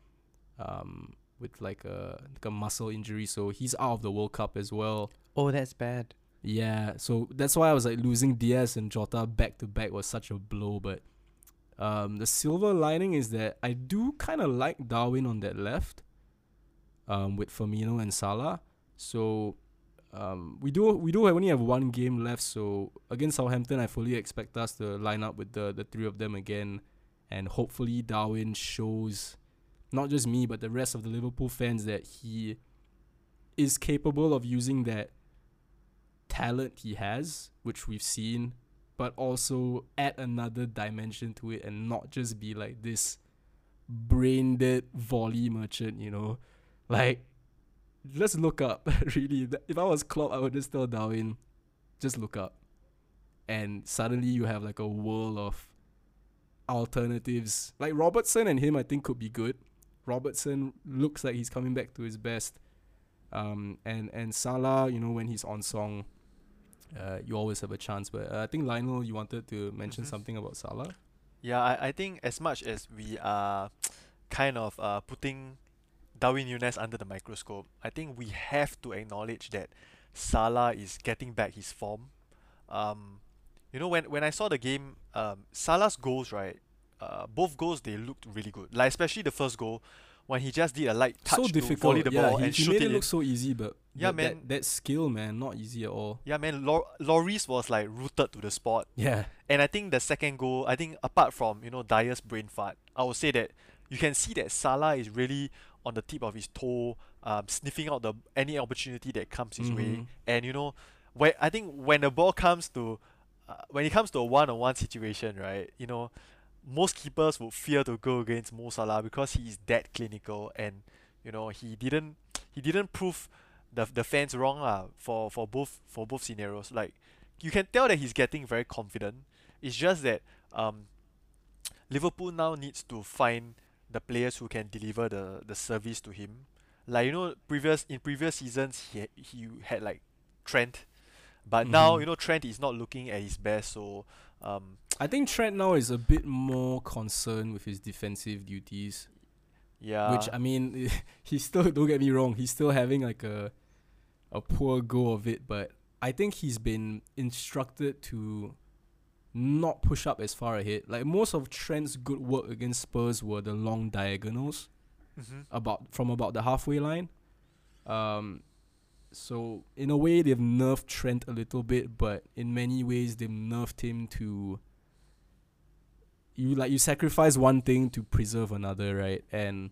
um, with like a like a muscle injury, so he's out of the World Cup as well. Oh, that's bad. Yeah, so that's why I was like losing Diaz and Jota back to back was such a blow. But um, the silver lining is that I do kind of like Darwin on that left, um, with Firmino and Salah. So um, we do we do only have one game left. So against Southampton, I fully expect us to line up with the the three of them again, and hopefully Darwin shows not just me but the rest of the Liverpool fans that he is capable of using that talent he has, which we've seen, but also add another dimension to it and not just be like this brain dead volley merchant, you know? Like, just look up, really. If I was Klopp, I would just tell Darwin, just look up. And suddenly you have like a world of alternatives. Like Robertson and him, I think could be good. Robertson looks like he's coming back to his best. Um, and and Salah, you know, when he's on song, uh, you always have a chance. But uh, I think Lionel, you wanted to mention Mhm. something about Salah. Yeah, I, I think as much as we are kind of uh, putting Darwin Nunez under the microscope, I think we have to acknowledge that Salah is getting back his form. Um, you know, when, when I saw the game, um, Salah's goals, right? Uh, both goals they looked really good. Like especially the first goal, when he just did a light touch so to volley the yeah, ball he, and he shoot made it it look so easy, but Yeah, that, man. That, that skill, man, not easy at all. Yeah, man, Lor- Loris was like rooted to the spot. Yeah. And I think the second goal, I think apart from you know Dier's brain fart, I would say that you can see that Salah is really on the tip of his toe, um, sniffing out the any opportunity that comes his way. Mhm. And you know, when I think when the ball comes to, uh, when it comes to a one-on-one situation, right? You know, most keepers would fear to go against Mo Salah because he is that clinical, and you know he didn't he didn't prove the the fans wrong lah for for both for both scenarios. Like you can tell that he's getting very confident. It's just that um, Liverpool now needs to find the players who can deliver the, the service to him. Like you know, previous in previous seasons he had- he had like Trent, but now Mhm. you know Trent is not looking at his best. So um, I think Trent now is a bit more concerned with his defensive duties. yeah, Which I mean, he's still don't get me wrong, he's still having like a a poor go of it, but I think he's been instructed to not push up as far ahead. Like most of Trent's good work against Spurs were the long diagonals Mhm. about from about the halfway line. Um so in a way they've nerfed Trent a little bit, but in many ways they've nerfed him to you like you sacrifice one thing to preserve another, right? And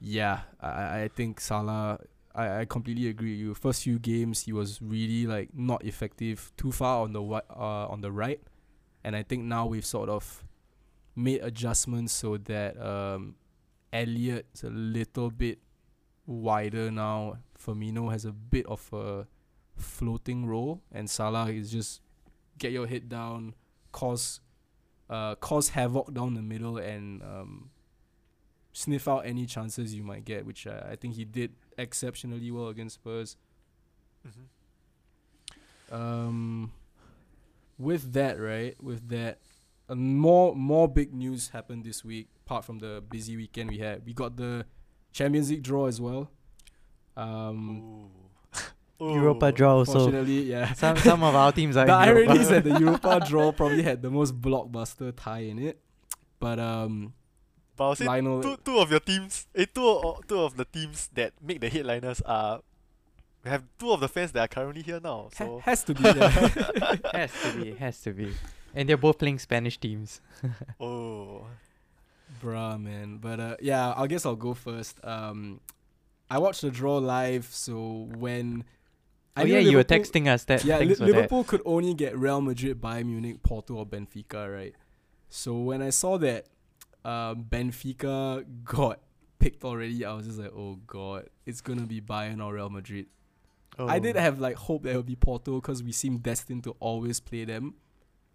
yeah, I I think Salah I, I completely agree with you. First few games he was really like not effective, too far on the wi- uh on the right. And I think now we've sort of made adjustments so that um Elliot's a little bit wider now. Firmino has a bit of a floating role, and Salah is just get your head down, cause uh cause havoc down the middle, and um sniff out any chances you might get, which uh, I think he did exceptionally well against Spurs. Mhm. Um, with that, right? With that, uh, more more big news happened this week. Apart from the busy weekend we had, we got the Champions League draw as well. Um, Ooh. Europa draw also. yeah. Some some of our teams are the in Europa. irony is that the Europa draw probably had the most blockbuster tie in it, but um, But I'll say Lionel. two, two of your teams, eh, two, o- two of the teams that make the headliners are we have two of the fans that are currently here now. ha- So has to be there. has to be, has to be. And they're both playing Spanish teams. oh, Bruh, man. But uh, yeah, I guess I'll go first. Um, I watched the draw live, so when I oh knew yeah, you were texting us that. Yeah, Li- for that. Liverpool could only get Real Madrid, Bayern Munich, Porto, or Benfica, right? So when I saw that um, Benfica got picked already, I was just like, oh god, it's gonna be Bayern or Real Madrid. I did Oh. have like hope that it would be Porto because we seem destined to always play them,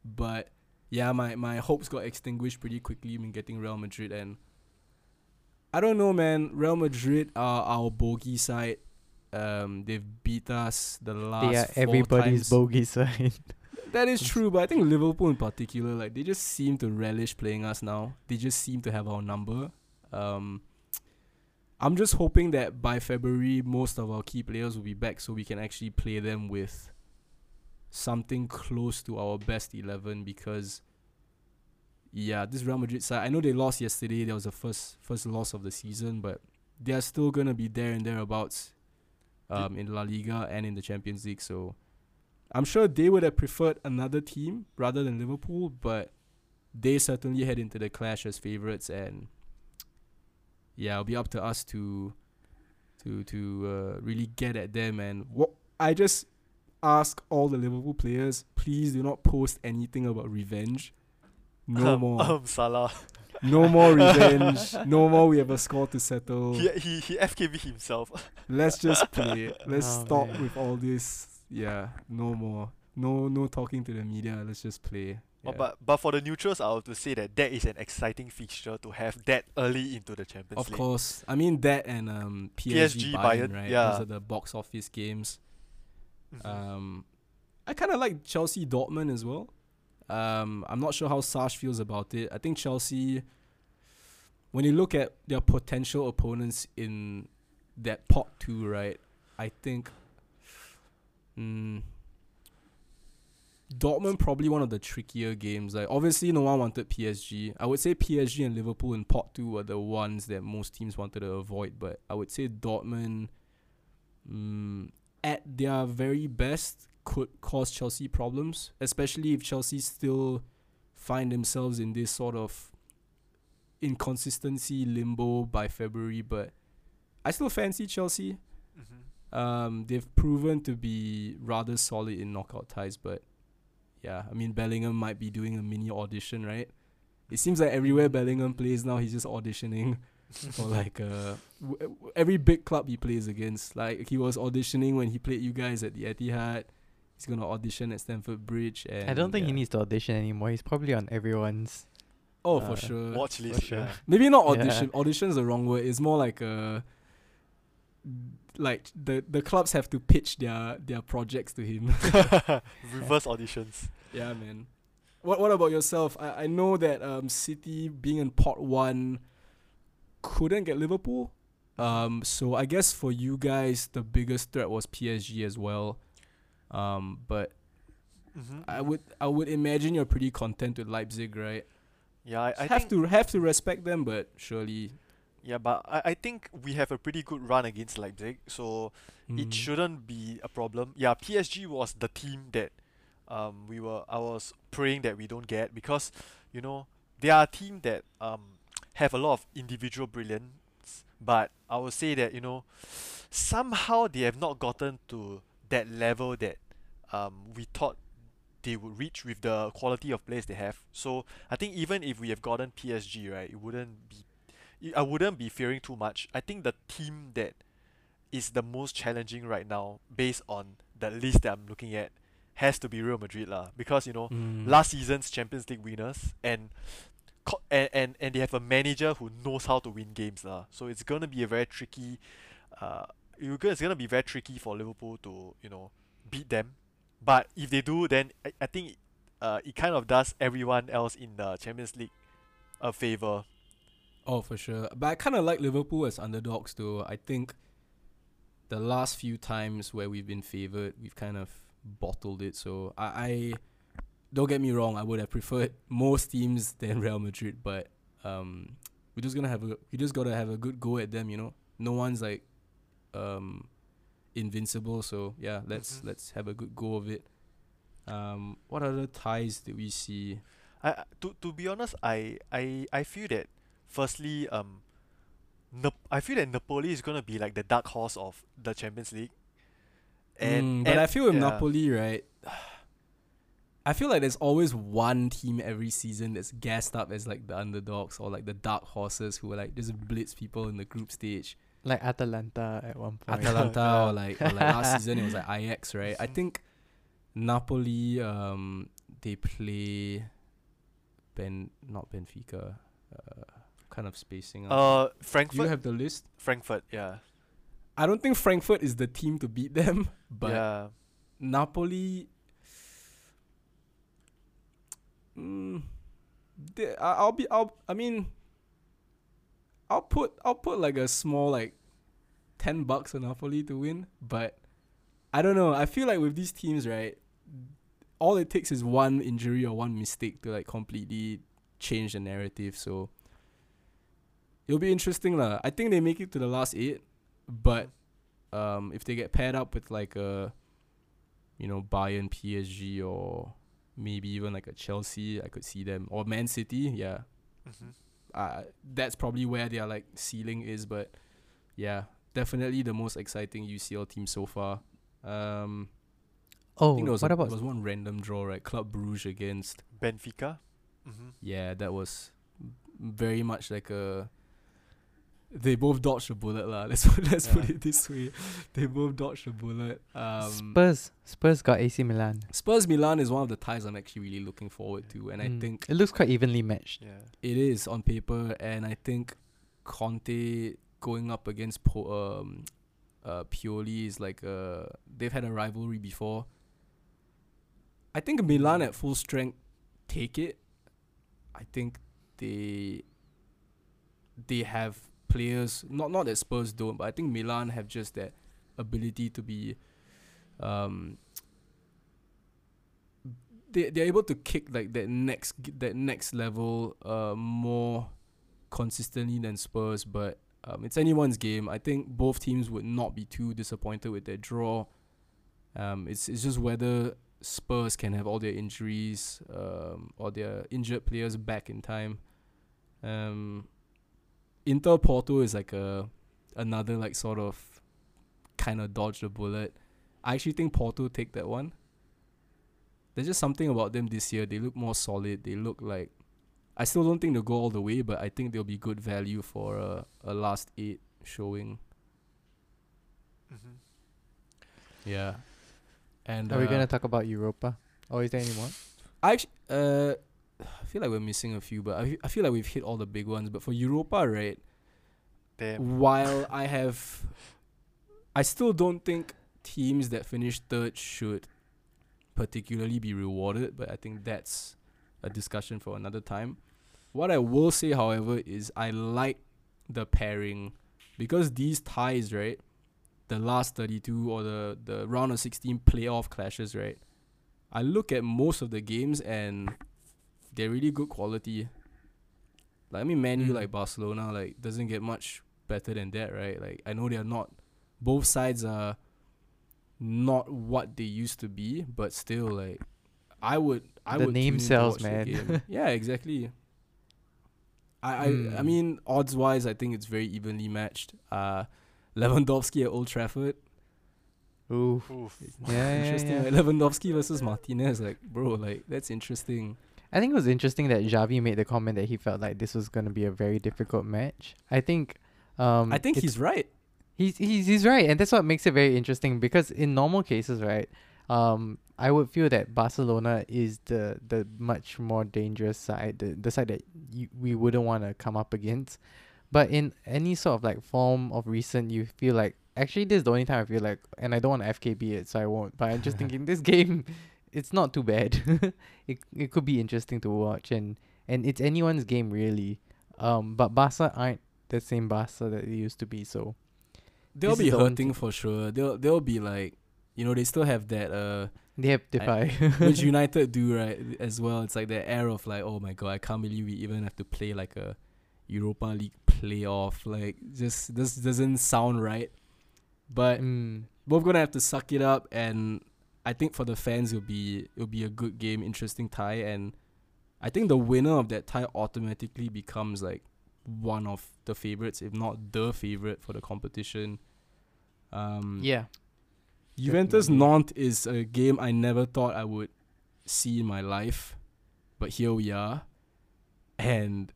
but yeah, my my hopes got extinguished pretty quickly when getting Real Madrid and. I don't know, man. Real Madrid are our bogey side. Um, they've beat us the last. They are everybody's times. bogey side. That is true, but I think Liverpool in particular, like they just seem to relish playing us now. They just seem to have our number. Um, I'm just hoping that by February, most of our key players will be back, so we can actually play them with something close to our best eleven. Because, yeah, this Real Madrid side, I know they lost yesterday. That was the first first loss of the season, but they are still gonna be there and thereabouts, um, in La Liga and in the Champions League. So. I'm sure they would have preferred another team rather than Liverpool, but they certainly head into the clash as favourites, and yeah, it'll be up to us to to to uh, really get at them. And what I just ask all the Liverpool players, please do not post anything about revenge. No um, more, Um, Salah. no more revenge. No more. We have a score to settle. He, he he FKB himself. Let's just play. Let's Oh, stop man. with all this. Yeah, no more. No, no talking to the media. Let's just play. Oh, but but for the neutrals, I would to say that that is an exciting fixture to have that early into the Champions of League. course, I mean that and um PSG, PSG, Bayern, Bayern, right? yeah. Those are the box office games. Mhm. Um, I kind of like Chelsea Dortmund as well. Um, I'm not sure how Sash feels about it. I think Chelsea, when you look at their potential opponents in that pot two, right? I think, mm, Dortmund probably one of the trickier games. Like obviously, no one wanted PSG. I would say PSG and Liverpool in pot two were the ones that most teams wanted to avoid. But I would say Dortmund, mm, at their very best, could cause Chelsea problems, especially if Chelsea still find themselves in this sort of inconsistency limbo by February. But I still fancy Chelsea. Mhm. Um, they've proven to be rather solid in knockout ties, but yeah, I mean Bellingham might be doing a mini audition, right? It seems like everywhere Bellingham plays now, he's just auditioning for like uh w- w- every big club he plays against. Like he was auditioning when he played you guys at the Etihad. He's gonna audition at Stamford Bridge. And I don't think he needs to audition anymore. He's probably on everyone's. Oh, uh, for sure. Watch list. sure. Yeah. Maybe not Yeah. audition. Audition's the wrong word. It's more like a like the the clubs have to pitch their their projects to him. Reverse auditions. yeah, man. What what about yourself? I, I know that um City being in pot one couldn't get Liverpool. Um so I guess for you guys the biggest threat was PSG as well. Um but Mhm. I would I would imagine you're pretty content with Leipzig, right? Yeah, I, I have to have to respect them, but surely yeah, but I, I think we have a pretty good run against Leipzig, so it mm, shouldn't be a problem. Yeah, PSG was the team that um we were I was praying that we don't get because you know they are a team that um have a lot of individual brilliance, but I would say that you know somehow they have not gotten to that level that um we thought they would reach with the quality of players they have. So I think even if we have gotten PSG right, it wouldn't be I- I wouldn't be fearing too much. I think the team that is the most challenging right now, based on the list that I'm looking at, has to be Real Madrid lah. Because you know, mm. last season's Champions League winners and co- and, and and they have a manager who knows how to win games lah. So it's gonna be a very tricky. Uh, it's gonna be very tricky for Liverpool to you know beat them. But if they do, then I, I think uh, it kind of does everyone else in the Champions League a favor. Oh, for sure. But I kind of like Liverpool as underdogs, though. I think the last few times where we've been favored, we've kind of bottled it. So I, I don't get me wrong. I would have preferred most teams than Real Madrid, but um, we're just gonna have a we just gotta have a good go at them. You know, no one's like um invincible. So yeah, let's Mhm. let's have a good go of it. Um, what other ties did we see? I I- to to be honest, I I I feel that firstly, um, Nap- I feel that Napoli is gonna be like the dark horse of the Champions League. Mm, but and- I feel with yeah. Napoli, right? I feel like there's always one team every season that's gassed up as like the underdogs or like the dark horses who are like just blitz people in the group stage. Like Atalanta at one point. Atalanta Yeah. or like or like last season it was like Ajax, right? I think Napoli um they play Ben not Benfica. Uh, kind of spacing out. Uh, Do you have the list? Frankfurt, yeah, I don't think Frankfurt is the team to beat them, but yeah. Napoli. Mm, they, I- I'll be. I'll. I mean. I'll put. I'll put like a small like, ten bucks on Napoli to win, but I don't know. I feel like with these teams, right, all it takes is one injury or one mistake to like completely change the narrative. So it'll be interesting, lah. I think they make it to the last eight, but um, if they get paired up with like a, you know, Bayern, PSG, or maybe even like a Chelsea, I could see them or Man City. Yeah, Mhm. uh, that's probably where their like ceiling is. But yeah, definitely the most exciting UCL team so far. Um, I Oh, think there was, what a, about there was one random draw, right? Club Bruges against. Benfica. Mm-hmm. Yeah, that was very much like a. They both dodged a bullet, lah. Let's put, let's put it this way. They both dodged a bullet. Um, Spurs? Spurs got AC Milan. Spurs Milan is one of the ties I'm actually really looking forward to, and I Mm. think it looks quite evenly matched. Yeah. it is on paper, and I think Conte going up against po- um, uh, Pioli is like uh they've had a rivalry before. I think Milan at full strength take it. I think they they have players not not that Spurs don't, but I think Milan have just that ability to be um they they're able to kick like that next that next level uh more consistently than Spurs, but um, it's anyone's game. I think both teams would not be too disappointed with their draw. Um, it's it's just whether Spurs can have all their injuries um, or their injured players back in time. Um, Inter Porto is like a another like sort of kind of dodge the bullet. I actually think Porto take that one. There's just something about them this year. They look more solid. They look like I still don't think they'll go all the way, but I think they'll be good value for a, a last eight showing. Mm-hmm. Yeah. And Are we uh, gonna talk about Europa? Or is there any more? I actually, uh, I feel like we're missing a few, but I, I feel like we've hit all the big ones. But for Europa, right? Damn. While I have, I still don't think teams that finish third should particularly be rewarded. But I think that's a discussion for another time. What I will say, however, is I like the pairing because these ties, right? The last 32 or the, the round of 16 playoff clashes, right? I look at most of the games and they're really good quality. Like I mean, Man U Mm. like Barcelona like doesn't get much better than that, right? Like I know they're not. Both sides are not what they used to be, but still, like I would, I The would name tune in to sells, man. yeah, exactly. I, I, I Hmm. mean, odds wise, I think it's very evenly matched. Uh, Lewandowski at Old Trafford, Ooh. Oof. Yeah, yeah, interesting. yeah. Like Lewandowski versus Martinez, like bro, like that's interesting. I think it was interesting that Xavi made the comment that he felt like this was gonna be a very difficult match. I think um I think he's right. He's he's he's right, and that's what makes it very interesting because in normal cases, right, um, I would feel that Barcelona is the the much more dangerous side, the the side that you, we wouldn't want to come up against. But in any sort of like form of recent, you feel like actually this is the only time I feel like, and I don't want to FKB it, so I won't. But I'm just thinking this game it's not too bad. it it could be interesting to watch and and it's anyone's game really. Um, but Barca aren't the same Barca that they used to be. So They'll be hurting for sure. They'll they'll be like, you know, they still have that uh, they have defy. which United do right as well. It's like the air of like, oh my god, I can't believe we even have to play like a Europa League playoff. Like, just this doesn't sound right. But mm. we're gonna have to suck it up, and I think for the fans it'll be it'll be a good game, interesting tie, and I think the winner of that tie automatically becomes like one of the favorites, if not the favorite for the competition. Um, Yeah. Juventus Definitely. Nantes is a game I never thought I would see in my life, but here we are, and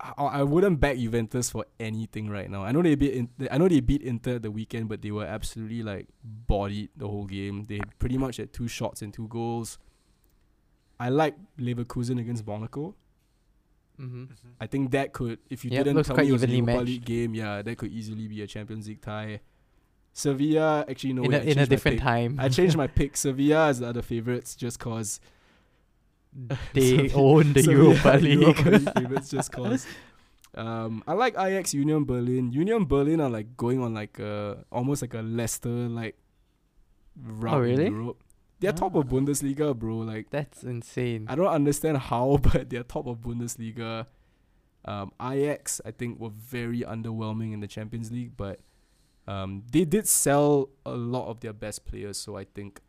I, I wouldn't back Juventus for anything right now. I know they beat in, I know they beat Inter the weekend, but they were absolutely like bodied the whole game. They pretty much had two shots and two goals. I like Leverkusen against Monaco. Mm-hmm. I think that could, if you Yep, didn't looks tell quite me it was a Europa matched. League game, yeah, that could easily be a Champions League tie. Sevilla, actually, no, in wait, a I in a different pick. time. I changed my pick. Sevilla as the other favorites just cause they Sevilla- own the Sevilla Europa League. Europa League favorites just cause. Um, I like Ajax Union Berlin. Union Berlin are like going on like uh almost like a Leicester like route Oh, really? in Europe. They're top of Ah. Bundesliga, bro. Like That's insane. I don't understand how, but they're top of Bundesliga. Um, Ajax, I think, were very underwhelming in the Champions League, but um, they did sell a lot of their best players. So I think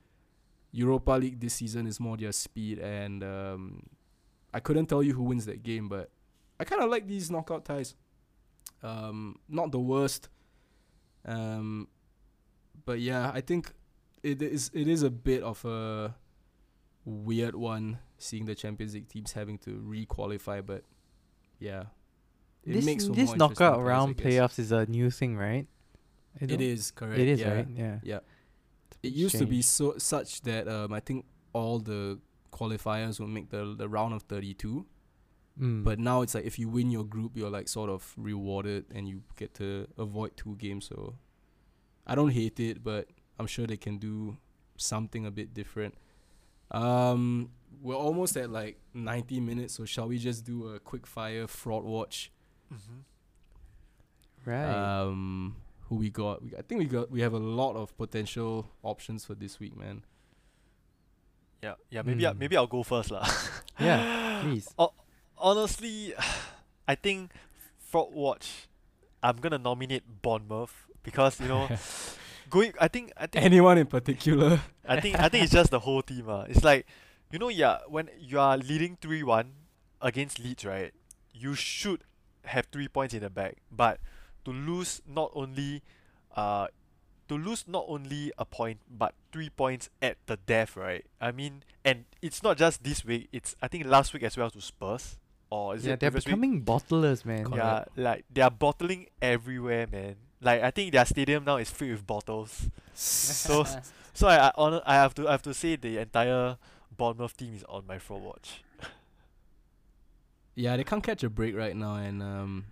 Europa League this season is more their speed, and um, I couldn't tell you who wins that game, but I kind of like these knockout ties. Um, not the worst, um, but yeah, I think it is it is a bit of a weird one seeing the Champions League teams having to re-qualify, but yeah, it this makes this knockout round playoffs is a new thing, right? It is correct. It is yeah. right. Yeah. Yeah. It's It used to be so such that um I think all the qualifiers will make the the round of thirty two. Mm. But now it's like if you win your group, you're like sort of rewarded and you get to avoid two games. So I don't hate it, but I'm sure they can do something a bit different. Um, we're almost at like 90 minutes, so shall we just do a quick fire fraud watch? Mm-hmm. right. Um, who we got? We, I think we got we have a lot of potential options for this week, man. Yeah, yeah. Maybe I, Mm. maybe I'll go first lah. yeah. Please. Oh, Honestly, I think fraud watch. I'm gonna nominate Bournemouth because you know going. I think I think Anyone in particular? I think I think it's just the whole team. Uh. It's like, you know, yeah, when you are leading three one against Leeds, right? You should have three points in the bag. But to lose not only uh to lose not only a point but three points at the death, right? I mean and it's not just this week, it's I think last week as well to Spurs. Or is yeah, it they're previous week? becoming bottlers, man. Yeah, like they are bottling everywhere, man. Like I think their stadium now is filled with bottles. So so I I, honor, I have to I have to say the entire Bournemouth team is on my fraud watch. Yeah, they can't catch a break right now, and um,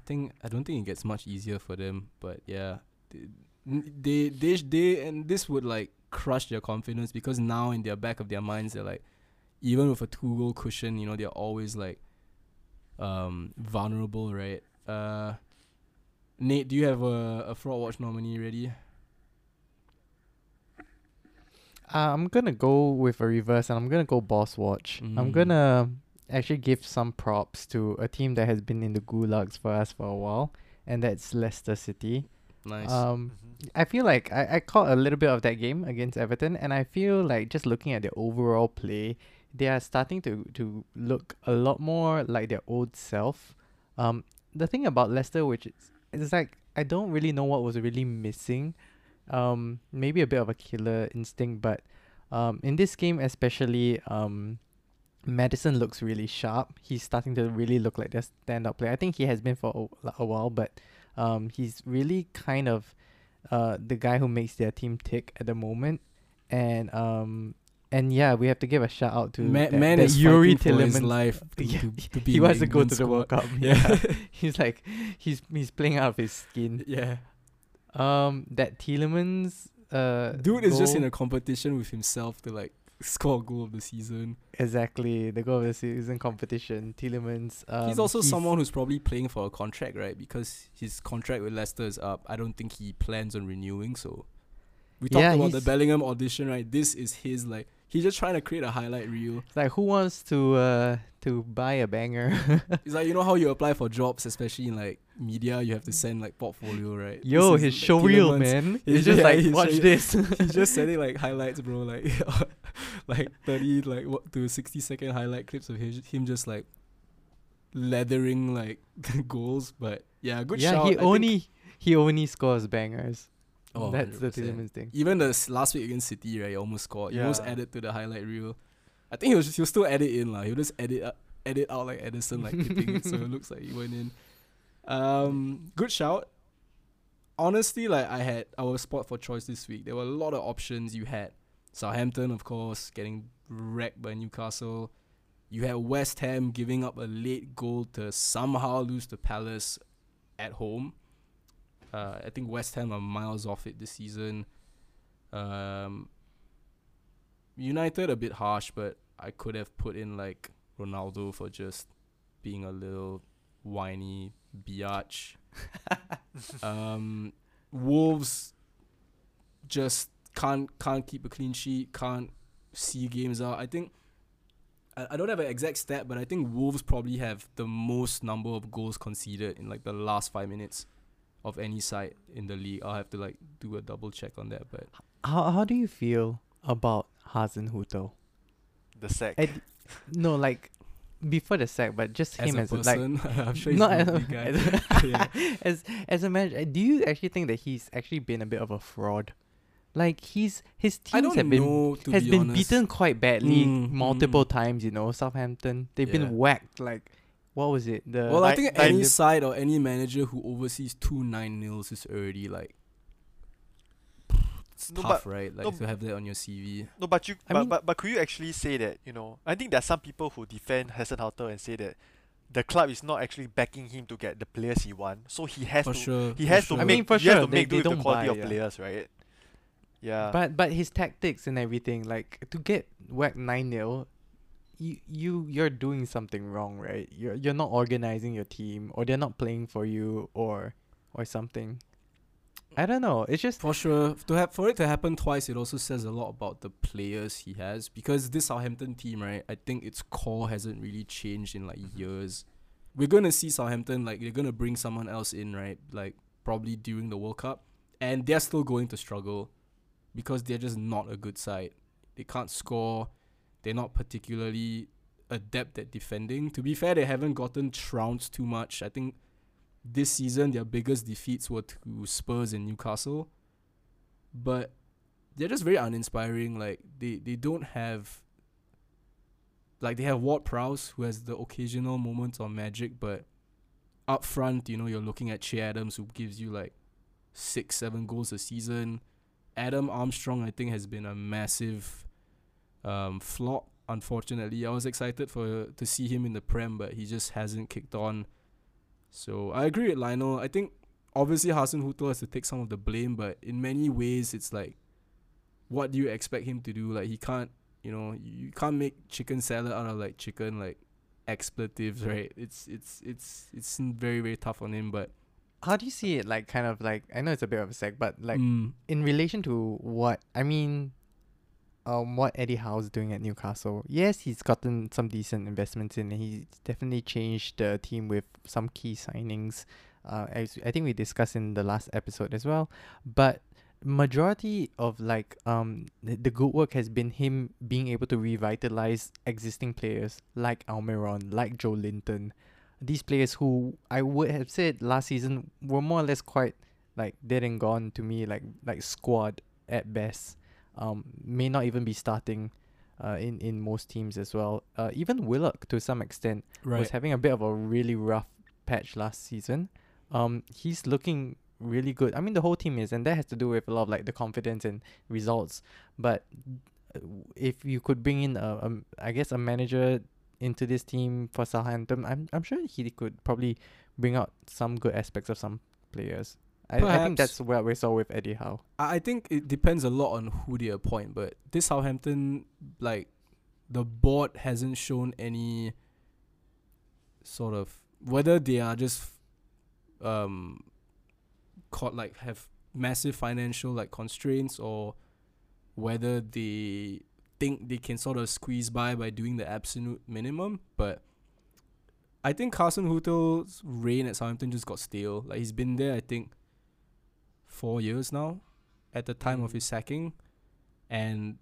I think I don't think it gets much easier for them. But yeah, they they they, they and this would like crush their confidence because now in their back of their minds they're like, even with a two goal cushion, you know, they're always like, um, vulnerable, right? Uh, Nate, do you have a a fraud watch nominee ready? Uh, I'm gonna go with a reverse, and I'm gonna go boss watch. I'm Mm. gonna actually give some props to a team that has been in the gulags for us for a while, and that's Leicester City. Nice. Um, Mhm. I feel like I, I caught a little bit of that game against Everton, and I feel like just looking at their overall play, they are starting to, to look a lot more like their old self. Um, the thing about Leicester, which is, it's like I don't really know what was really missing. Um, maybe a bit of a killer instinct, but um, in this game especially, um, Maddison looks really sharp. He's starting to really look like their stand-up player. I think he has been for a, a while, but um, he's really kind of uh, the guy who makes their team tick at the moment. And um, and yeah, we have to give a shout out to Ma- that, man that is Yuri for life to, Yeah, to, to he wants to go to the World. Cup. Yeah. he's like he's he's playing out of his skin. yeah. Um, that Tielemans uh Dude is just in a competition with himself to like score goal of the season. exactly the goal of the season competition. Tielemans. Um, he's also someone who's probably playing for a contract, right? Because his contract with Leicester is up. I don't think he plans on renewing. So we talked Yeah, about the Bellingham audition, right? This is his like he's just trying to create a highlight reel. It's like who wants to uh to buy a banger? It's like you know how you apply for jobs, especially in like media, you have to send like portfolio, right? Yo, his is, like, show reel, man. He's It's just yeah, like he's watch this. He's just sending like highlights, bro. Like like thirty like what to sixty second highlight clips of his, him just like leathering like goals. But yeah, good yeah, he I only he only scores bangers. Oh, That's the 100%. Tielemans thing. Even the last week against City, right? He almost scored. He almost added to the highlight reel. I think he'll he'll still edit in lah. He'll just edit uh, edit out like Ederson like hitting it, so it looks like he went in. Um, good shout. Honestly, like I had our spot for choice this week. There were a lot of options. You had Southampton, of course, getting wrecked by Newcastle. You had West Ham giving up a late goal to somehow lose to Palace at home. Uh, I think West Ham are miles off it this season. Um, United a bit harsh, but I could have put in like Ronaldo for just being a little whiny biatch. um, Wolves just can't can't keep a clean sheet, can't see games out. I think I, I don't have an exact stat, but I think Wolves probably have the most number of goals conceded in like the last five minutes of any side in the league. I'll have to like do a double check on that, but How how do you feel about Hasenhüttl? The sack. I d- no, like before the sack, but just as him a as a, like person, I'm sure he's not a as, lovely guy. as, Yeah. as as a manager. Do you actually think that he's actually been a bit of a fraud? Like he's his I teams have been know has be been honest. beaten quite badly Mm, multiple mm. times. You know, Southampton they've Yeah. been whacked. Like what was it? The Well, I think any nil- side or any manager who oversees two nine nils is already like it's No, tough, but- right? Like no, to have that on your CV. No, but you, I but, mean- but but could you actually say that you know? I think there are some people who defend Hasenhüttl and say that the club is not actually backing him to get the players he wants, so he has For to sure. he for has sure. to I mean, for he has sure, to they- make do they with the don't quality buy, of yeah. players, right? Yeah. But but his tactics and everything, like to get whacked nine 0 you you you're doing something wrong, right? You're you're not organizing your team, or they're not playing for you, or or something. I don't know. It's just For sure, to have for it to happen twice, it also says a lot about the players he has. Because this Southampton team, right, I think its core hasn't really changed in like mm-hmm. years. We're gonna see Southampton like they're gonna bring someone else in, right? Like probably during the World Cup, and they're still going to struggle because they're just not a good side. They can't score. They're not particularly adept at defending. To be fair, they haven't gotten trounced too much. I think this season their biggest defeats were to Spurs and Newcastle. But they're just very uninspiring. Like they, they don't have like they have Ward Prowse who has the occasional moments of magic, but up front, you know, you're looking at Che Adams who gives you like six, seven goals a season. Adam Armstrong I think has been a massive um flop, unfortunately. I was excited for to see him in the Prem, but he just hasn't kicked on. So I agree with Lionel. I think obviously Hasenhüttl has to take some of the blame, but in many ways it's like what do you expect him to do? Like he can't you know, you you can't make chicken salad out of like chicken like expletives, right? It's it's it's it's very, very tough on him, but how do you see it? Like kind of like I know it's a bit of a sec, but like mm, in relation to what I mean, um, what Eddie Howe's doing at Newcastle. Yes, he's gotten some decent investments in. and He's definitely changed the team with some key signings. Uh, as I think we discussed in the last episode as well. But majority of like um the, the good work has been him being able to revitalize existing players like Almiron, like Joelinton. These players who I would have said last season were more or less quite like dead and gone to me, like like squad at best. Um, may not even be starting, uh, in in most teams as well. Uh, even Willock to some extent right. was having a bit of a really rough patch last season. Um, he's looking really good. I mean, the whole team is, and that has to do with a lot of like the confidence and results. But uh, if you could bring in a, um, I guess a manager into this team for Southampton, I'm I'm sure he could probably bring out some good aspects of some players. I, I think that's what we saw with Eddie Howe. I think it depends a lot on who they appoint, but this Southampton, like, the board hasn't shown any sort of whether they are just um caught like have massive financial like constraints or whether they think they can sort of squeeze by by doing the absolute minimum, but I think Hasenhüttl's reign at Southampton just got stale. Like he's been there, I think, four years now, at the time of Mm. his sacking, and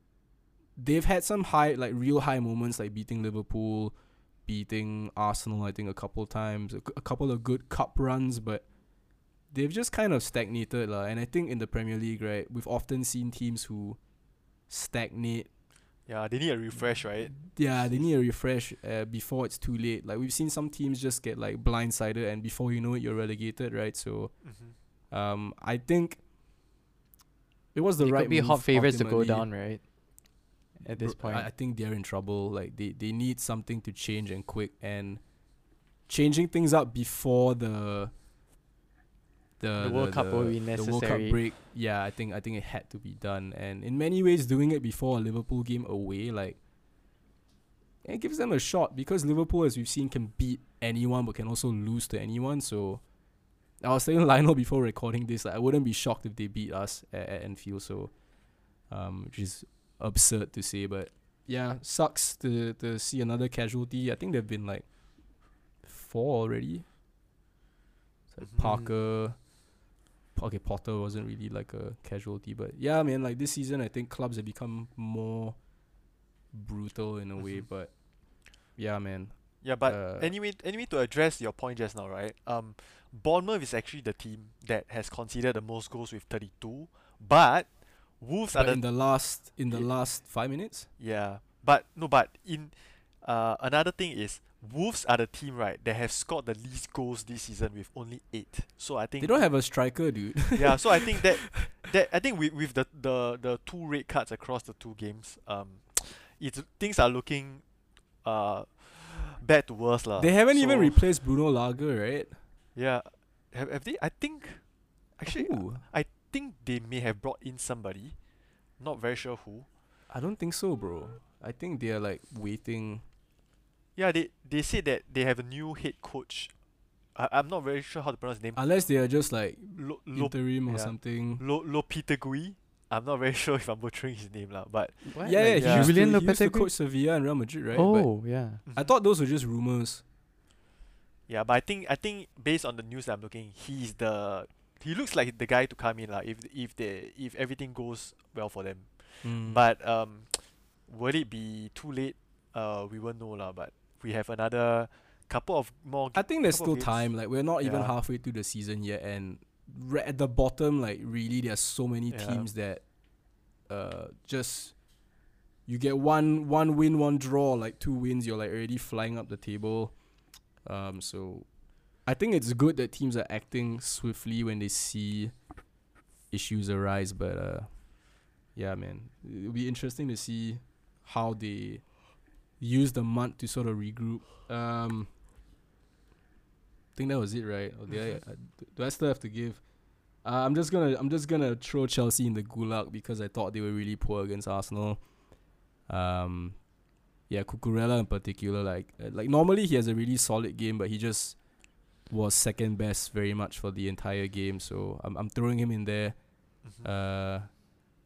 they've had some high, like real high moments, like beating Liverpool, beating Arsenal. I think a couple of times, a, a couple of good cup runs, but they've just kind of stagnated, lah. And I think in the Premier League, right, we've often seen teams who stagnate Yeah, they need a refresh, right? yeah, they need a refresh uh, before it's too late. Like we've seen some teams just get like blindsided, and before you know it, you're relegated, right? So, Mm-hmm. Um, I think it was the They right. could be hot favorites to go down, right? At this point. I, think they're in trouble. Like they, they need something to change and quick, and changing things up before the the, The World Cup will be The World Cup necessary. break, yeah, I think I think it had to be done, and in many ways, doing it before a Liverpool game away, like it gives them a shot because Liverpool, as we've seen, can beat anyone but can also lose to anyone. So I was saying Lionel before recording this, like, I wouldn't be shocked if they beat us at, at Anfield. So, um, which is absurd to say, but yeah, sucks to to see another casualty. I think there've been like four already. Like Mhm. Parker. Okay, Potter wasn't really like a casualty, but yeah, man, like this season, I think clubs have become more brutal in a way. Mhm. But yeah, man, Yeah, but Uh, anyway, anyway, to address your point just now, right? Um, Bournemouth is actually the team that has conceded the most goals with 32, but Wolves are the in the last in the last five minutes, yeah, but no, but in uh another thing is Wolves are the team right that have scored the least goals this season with only eight. So I think they don't have a striker, dude. yeah, so I think that that I think with with the the the two red cards across the two games, um, it's things are looking uh bad to worse lah. they haven't even replaced Bruno Lage, right? Yeah, have have they? I think actually Who? I think they may have brought in somebody. Not very sure who. I don't think so, bro. I think they're like waiting. Yeah, they they said that they have a new head coach. I I'm not very sure how to pronounce his name. Unless they are just like Lo, Lo, interim or yeah. something. Lo, Lopetegui. I'm not very sure if I'm butchering his name lah, but What? Yeah, yeah, Like he, yeah. used to, he used to coach Sevilla and Real Madrid, right? But Oh, yeah. I thought those were just rumors. Yeah, but I think I think based on the news that I'm looking, he's the he looks like the guy to come in lah if if they if everything goes well for them. Mm. But um, will it be too late? Uh, we won't know lah. But we have another couple of more. I think there's still time. Like we're not even halfway through the season yet, and right at the bottom, like really, there's so many Yeah. teams that, uh, just you get one one win, one draw, like two wins, you're like already flying up the table. Um, so I think it's good that teams are acting swiftly when they see issues arise. But uh, yeah, man, it'll be interesting to see how they use the month to sort of regroup. Um, I think that was it, right? Or did I, uh, d- do I still have to give? Uh, I'm just gonna I'm just gonna throw Chelsea in the gulag because I thought they were really poor against Arsenal. Um, yeah, Cucurella in particular, like uh, like normally he has a really solid game, but he just was second best very much for the entire game. So I'm I'm throwing him in there. Mhm. Uh,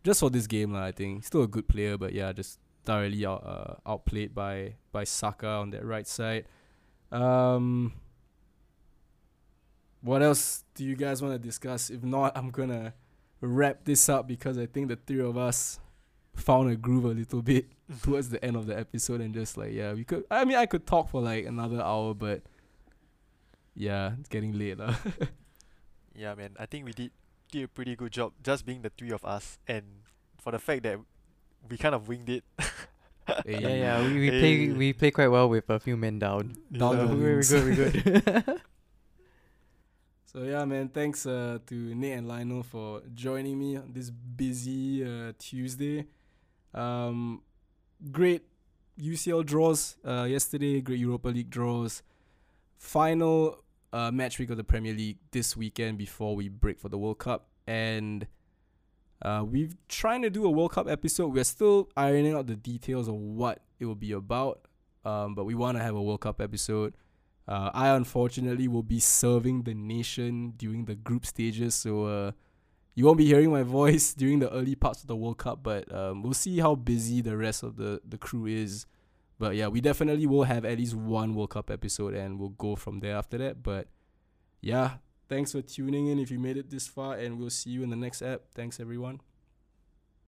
just for this game, lah. I think still a good player, but yeah, just thoroughly out uh, outplayed by by Saka on that right side. Um, what else do you guys want to discuss? If not, I'm gonna wrap this up because I think the three of us found a groove a little bit towards the end of the episode and just like yeah, we could. I mean, I could talk for like another hour, but yeah, it's getting late, lah. Yeah, man. I think we did did a pretty good job just being the three of us, and for the fact that we kind of winged it. Yeah, yeah. We, we play we play quite well with a few men down. Down Yeah. the We're wings. good, we're good. So yeah, man, thanks uh, to Nate and Lionel for joining me on this busy uh, Tuesday. Um, great UCL draws uh, yesterday, great Europa League draws. Final uh, match week of the Premier League this weekend before we break for the World Cup, and uh, we are trying to do a World Cup episode. We're still ironing out the details of what it will be about, um, but we want to have a World Cup episode. Uh, I unfortunately will be serving the nation during the group stages, so uh, you won't be hearing my voice during the early parts of the World Cup. But um, we'll see how busy the rest of the the crew is. But yeah, we definitely will have at least one World Cup episode, and we'll go from there after that. But yeah, thanks for tuning in if you made it this far, and we'll see you in the next app. Thanks everyone.